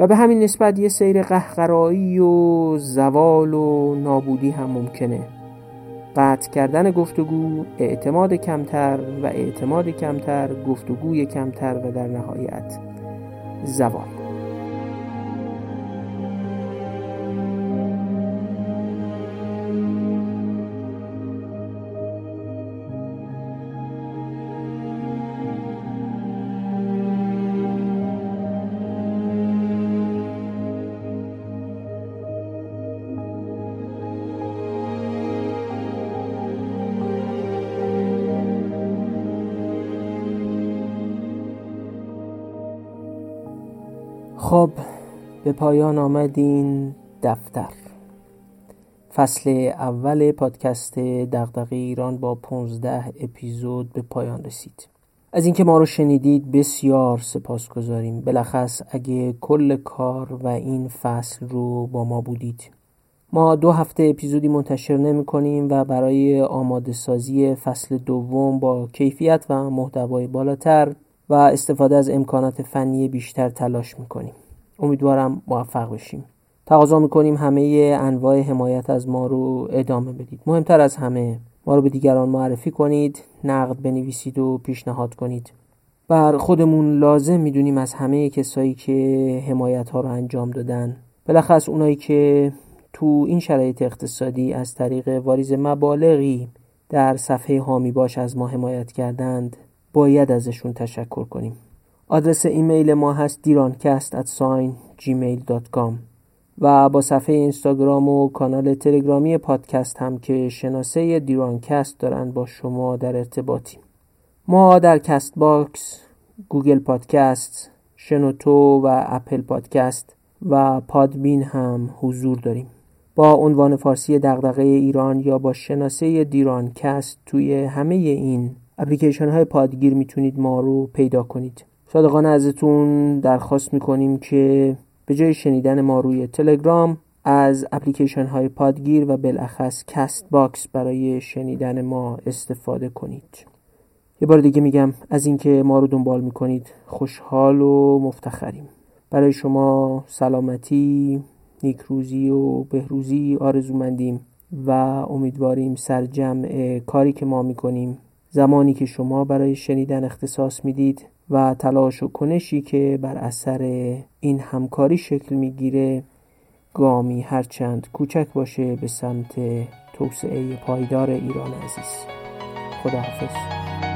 و به همین نسبت یه سیر قهقرایی و زوال و نابودی هم ممکنه. قطع کردن گفتگو اعتماد کمتر و اعتماد کمتر گفتگوی کمتر و در نهایت زوال. خب به پایان آمد این دفتر. فصل اول پادکست دغدغه ایران با 15 اپیزود به پایان رسید. از اینکه ما رو شنیدید بسیار سپاس گذاریم. بلخص اگه کل کار و این فصل رو با ما بودید. ما دو هفته اپیزودی منتشر نمی کنیم و برای آماده سازی فصل دوم با کیفیت و محتوای بالاتر و استفاده از امکانات فنی بیشتر تلاش می‌کنیم. امیدوارم موفق بشیم. تقاضا می‌کنیم همه انواع حمایت از ما رو ادامه بدید. مهمتر از همه ما رو به دیگران معرفی کنید نقد بنویسید و پیشنهاد کنید. بر خودمون لازم می‌دونیم از همه کسایی که حمایت ها رو انجام دادن. بلخص اونایی که تو این شرایط اقتصادی از طریق واریز مبالغی در صفحه حامی باش از ما حمایت کردند باید ازشون تشکر کنیم. آدرس ایمیل ما هست دیرانکست gmail.com و با صفحه اینستاگرام و کانال تلگرامی پادکست هم که شناسه دیرانکست دارن با شما در ارتباطیم. ما در کست باکس، گوگل پادکست، شنوتو و اپل پادکست و پادبین هم حضور داریم. با عنوان فارسی دغدغه ایران یا با شناسه دیران کست توی همه این اپلیکیشن های پادگیر می‌تونید ما رو پیدا کنید. صادقانه ازتون درخواست می‌کنیم که به جای شنیدن ما روی تلگرام از اپلیکیشن های پادگیر و بالاخص کست باکس برای شنیدن ما استفاده کنید. یه بار دیگه میگم از اینکه ما رو دنبال می‌کنید خوشحال و مفتخریم. برای شما سلامتی نیکروزی و بهروزی آرزومندیم و امیدواریم سرجمع کاری که ما می‌کنیم زمانی که شما برای شنیدن اختصاص می‌دید و تلاش و کنشی که بر اثر این همکاری شکل می‌گیره گامی هرچند کوچک باشه به سمت توسعه پایدار ایران عزیز. خداحافظ.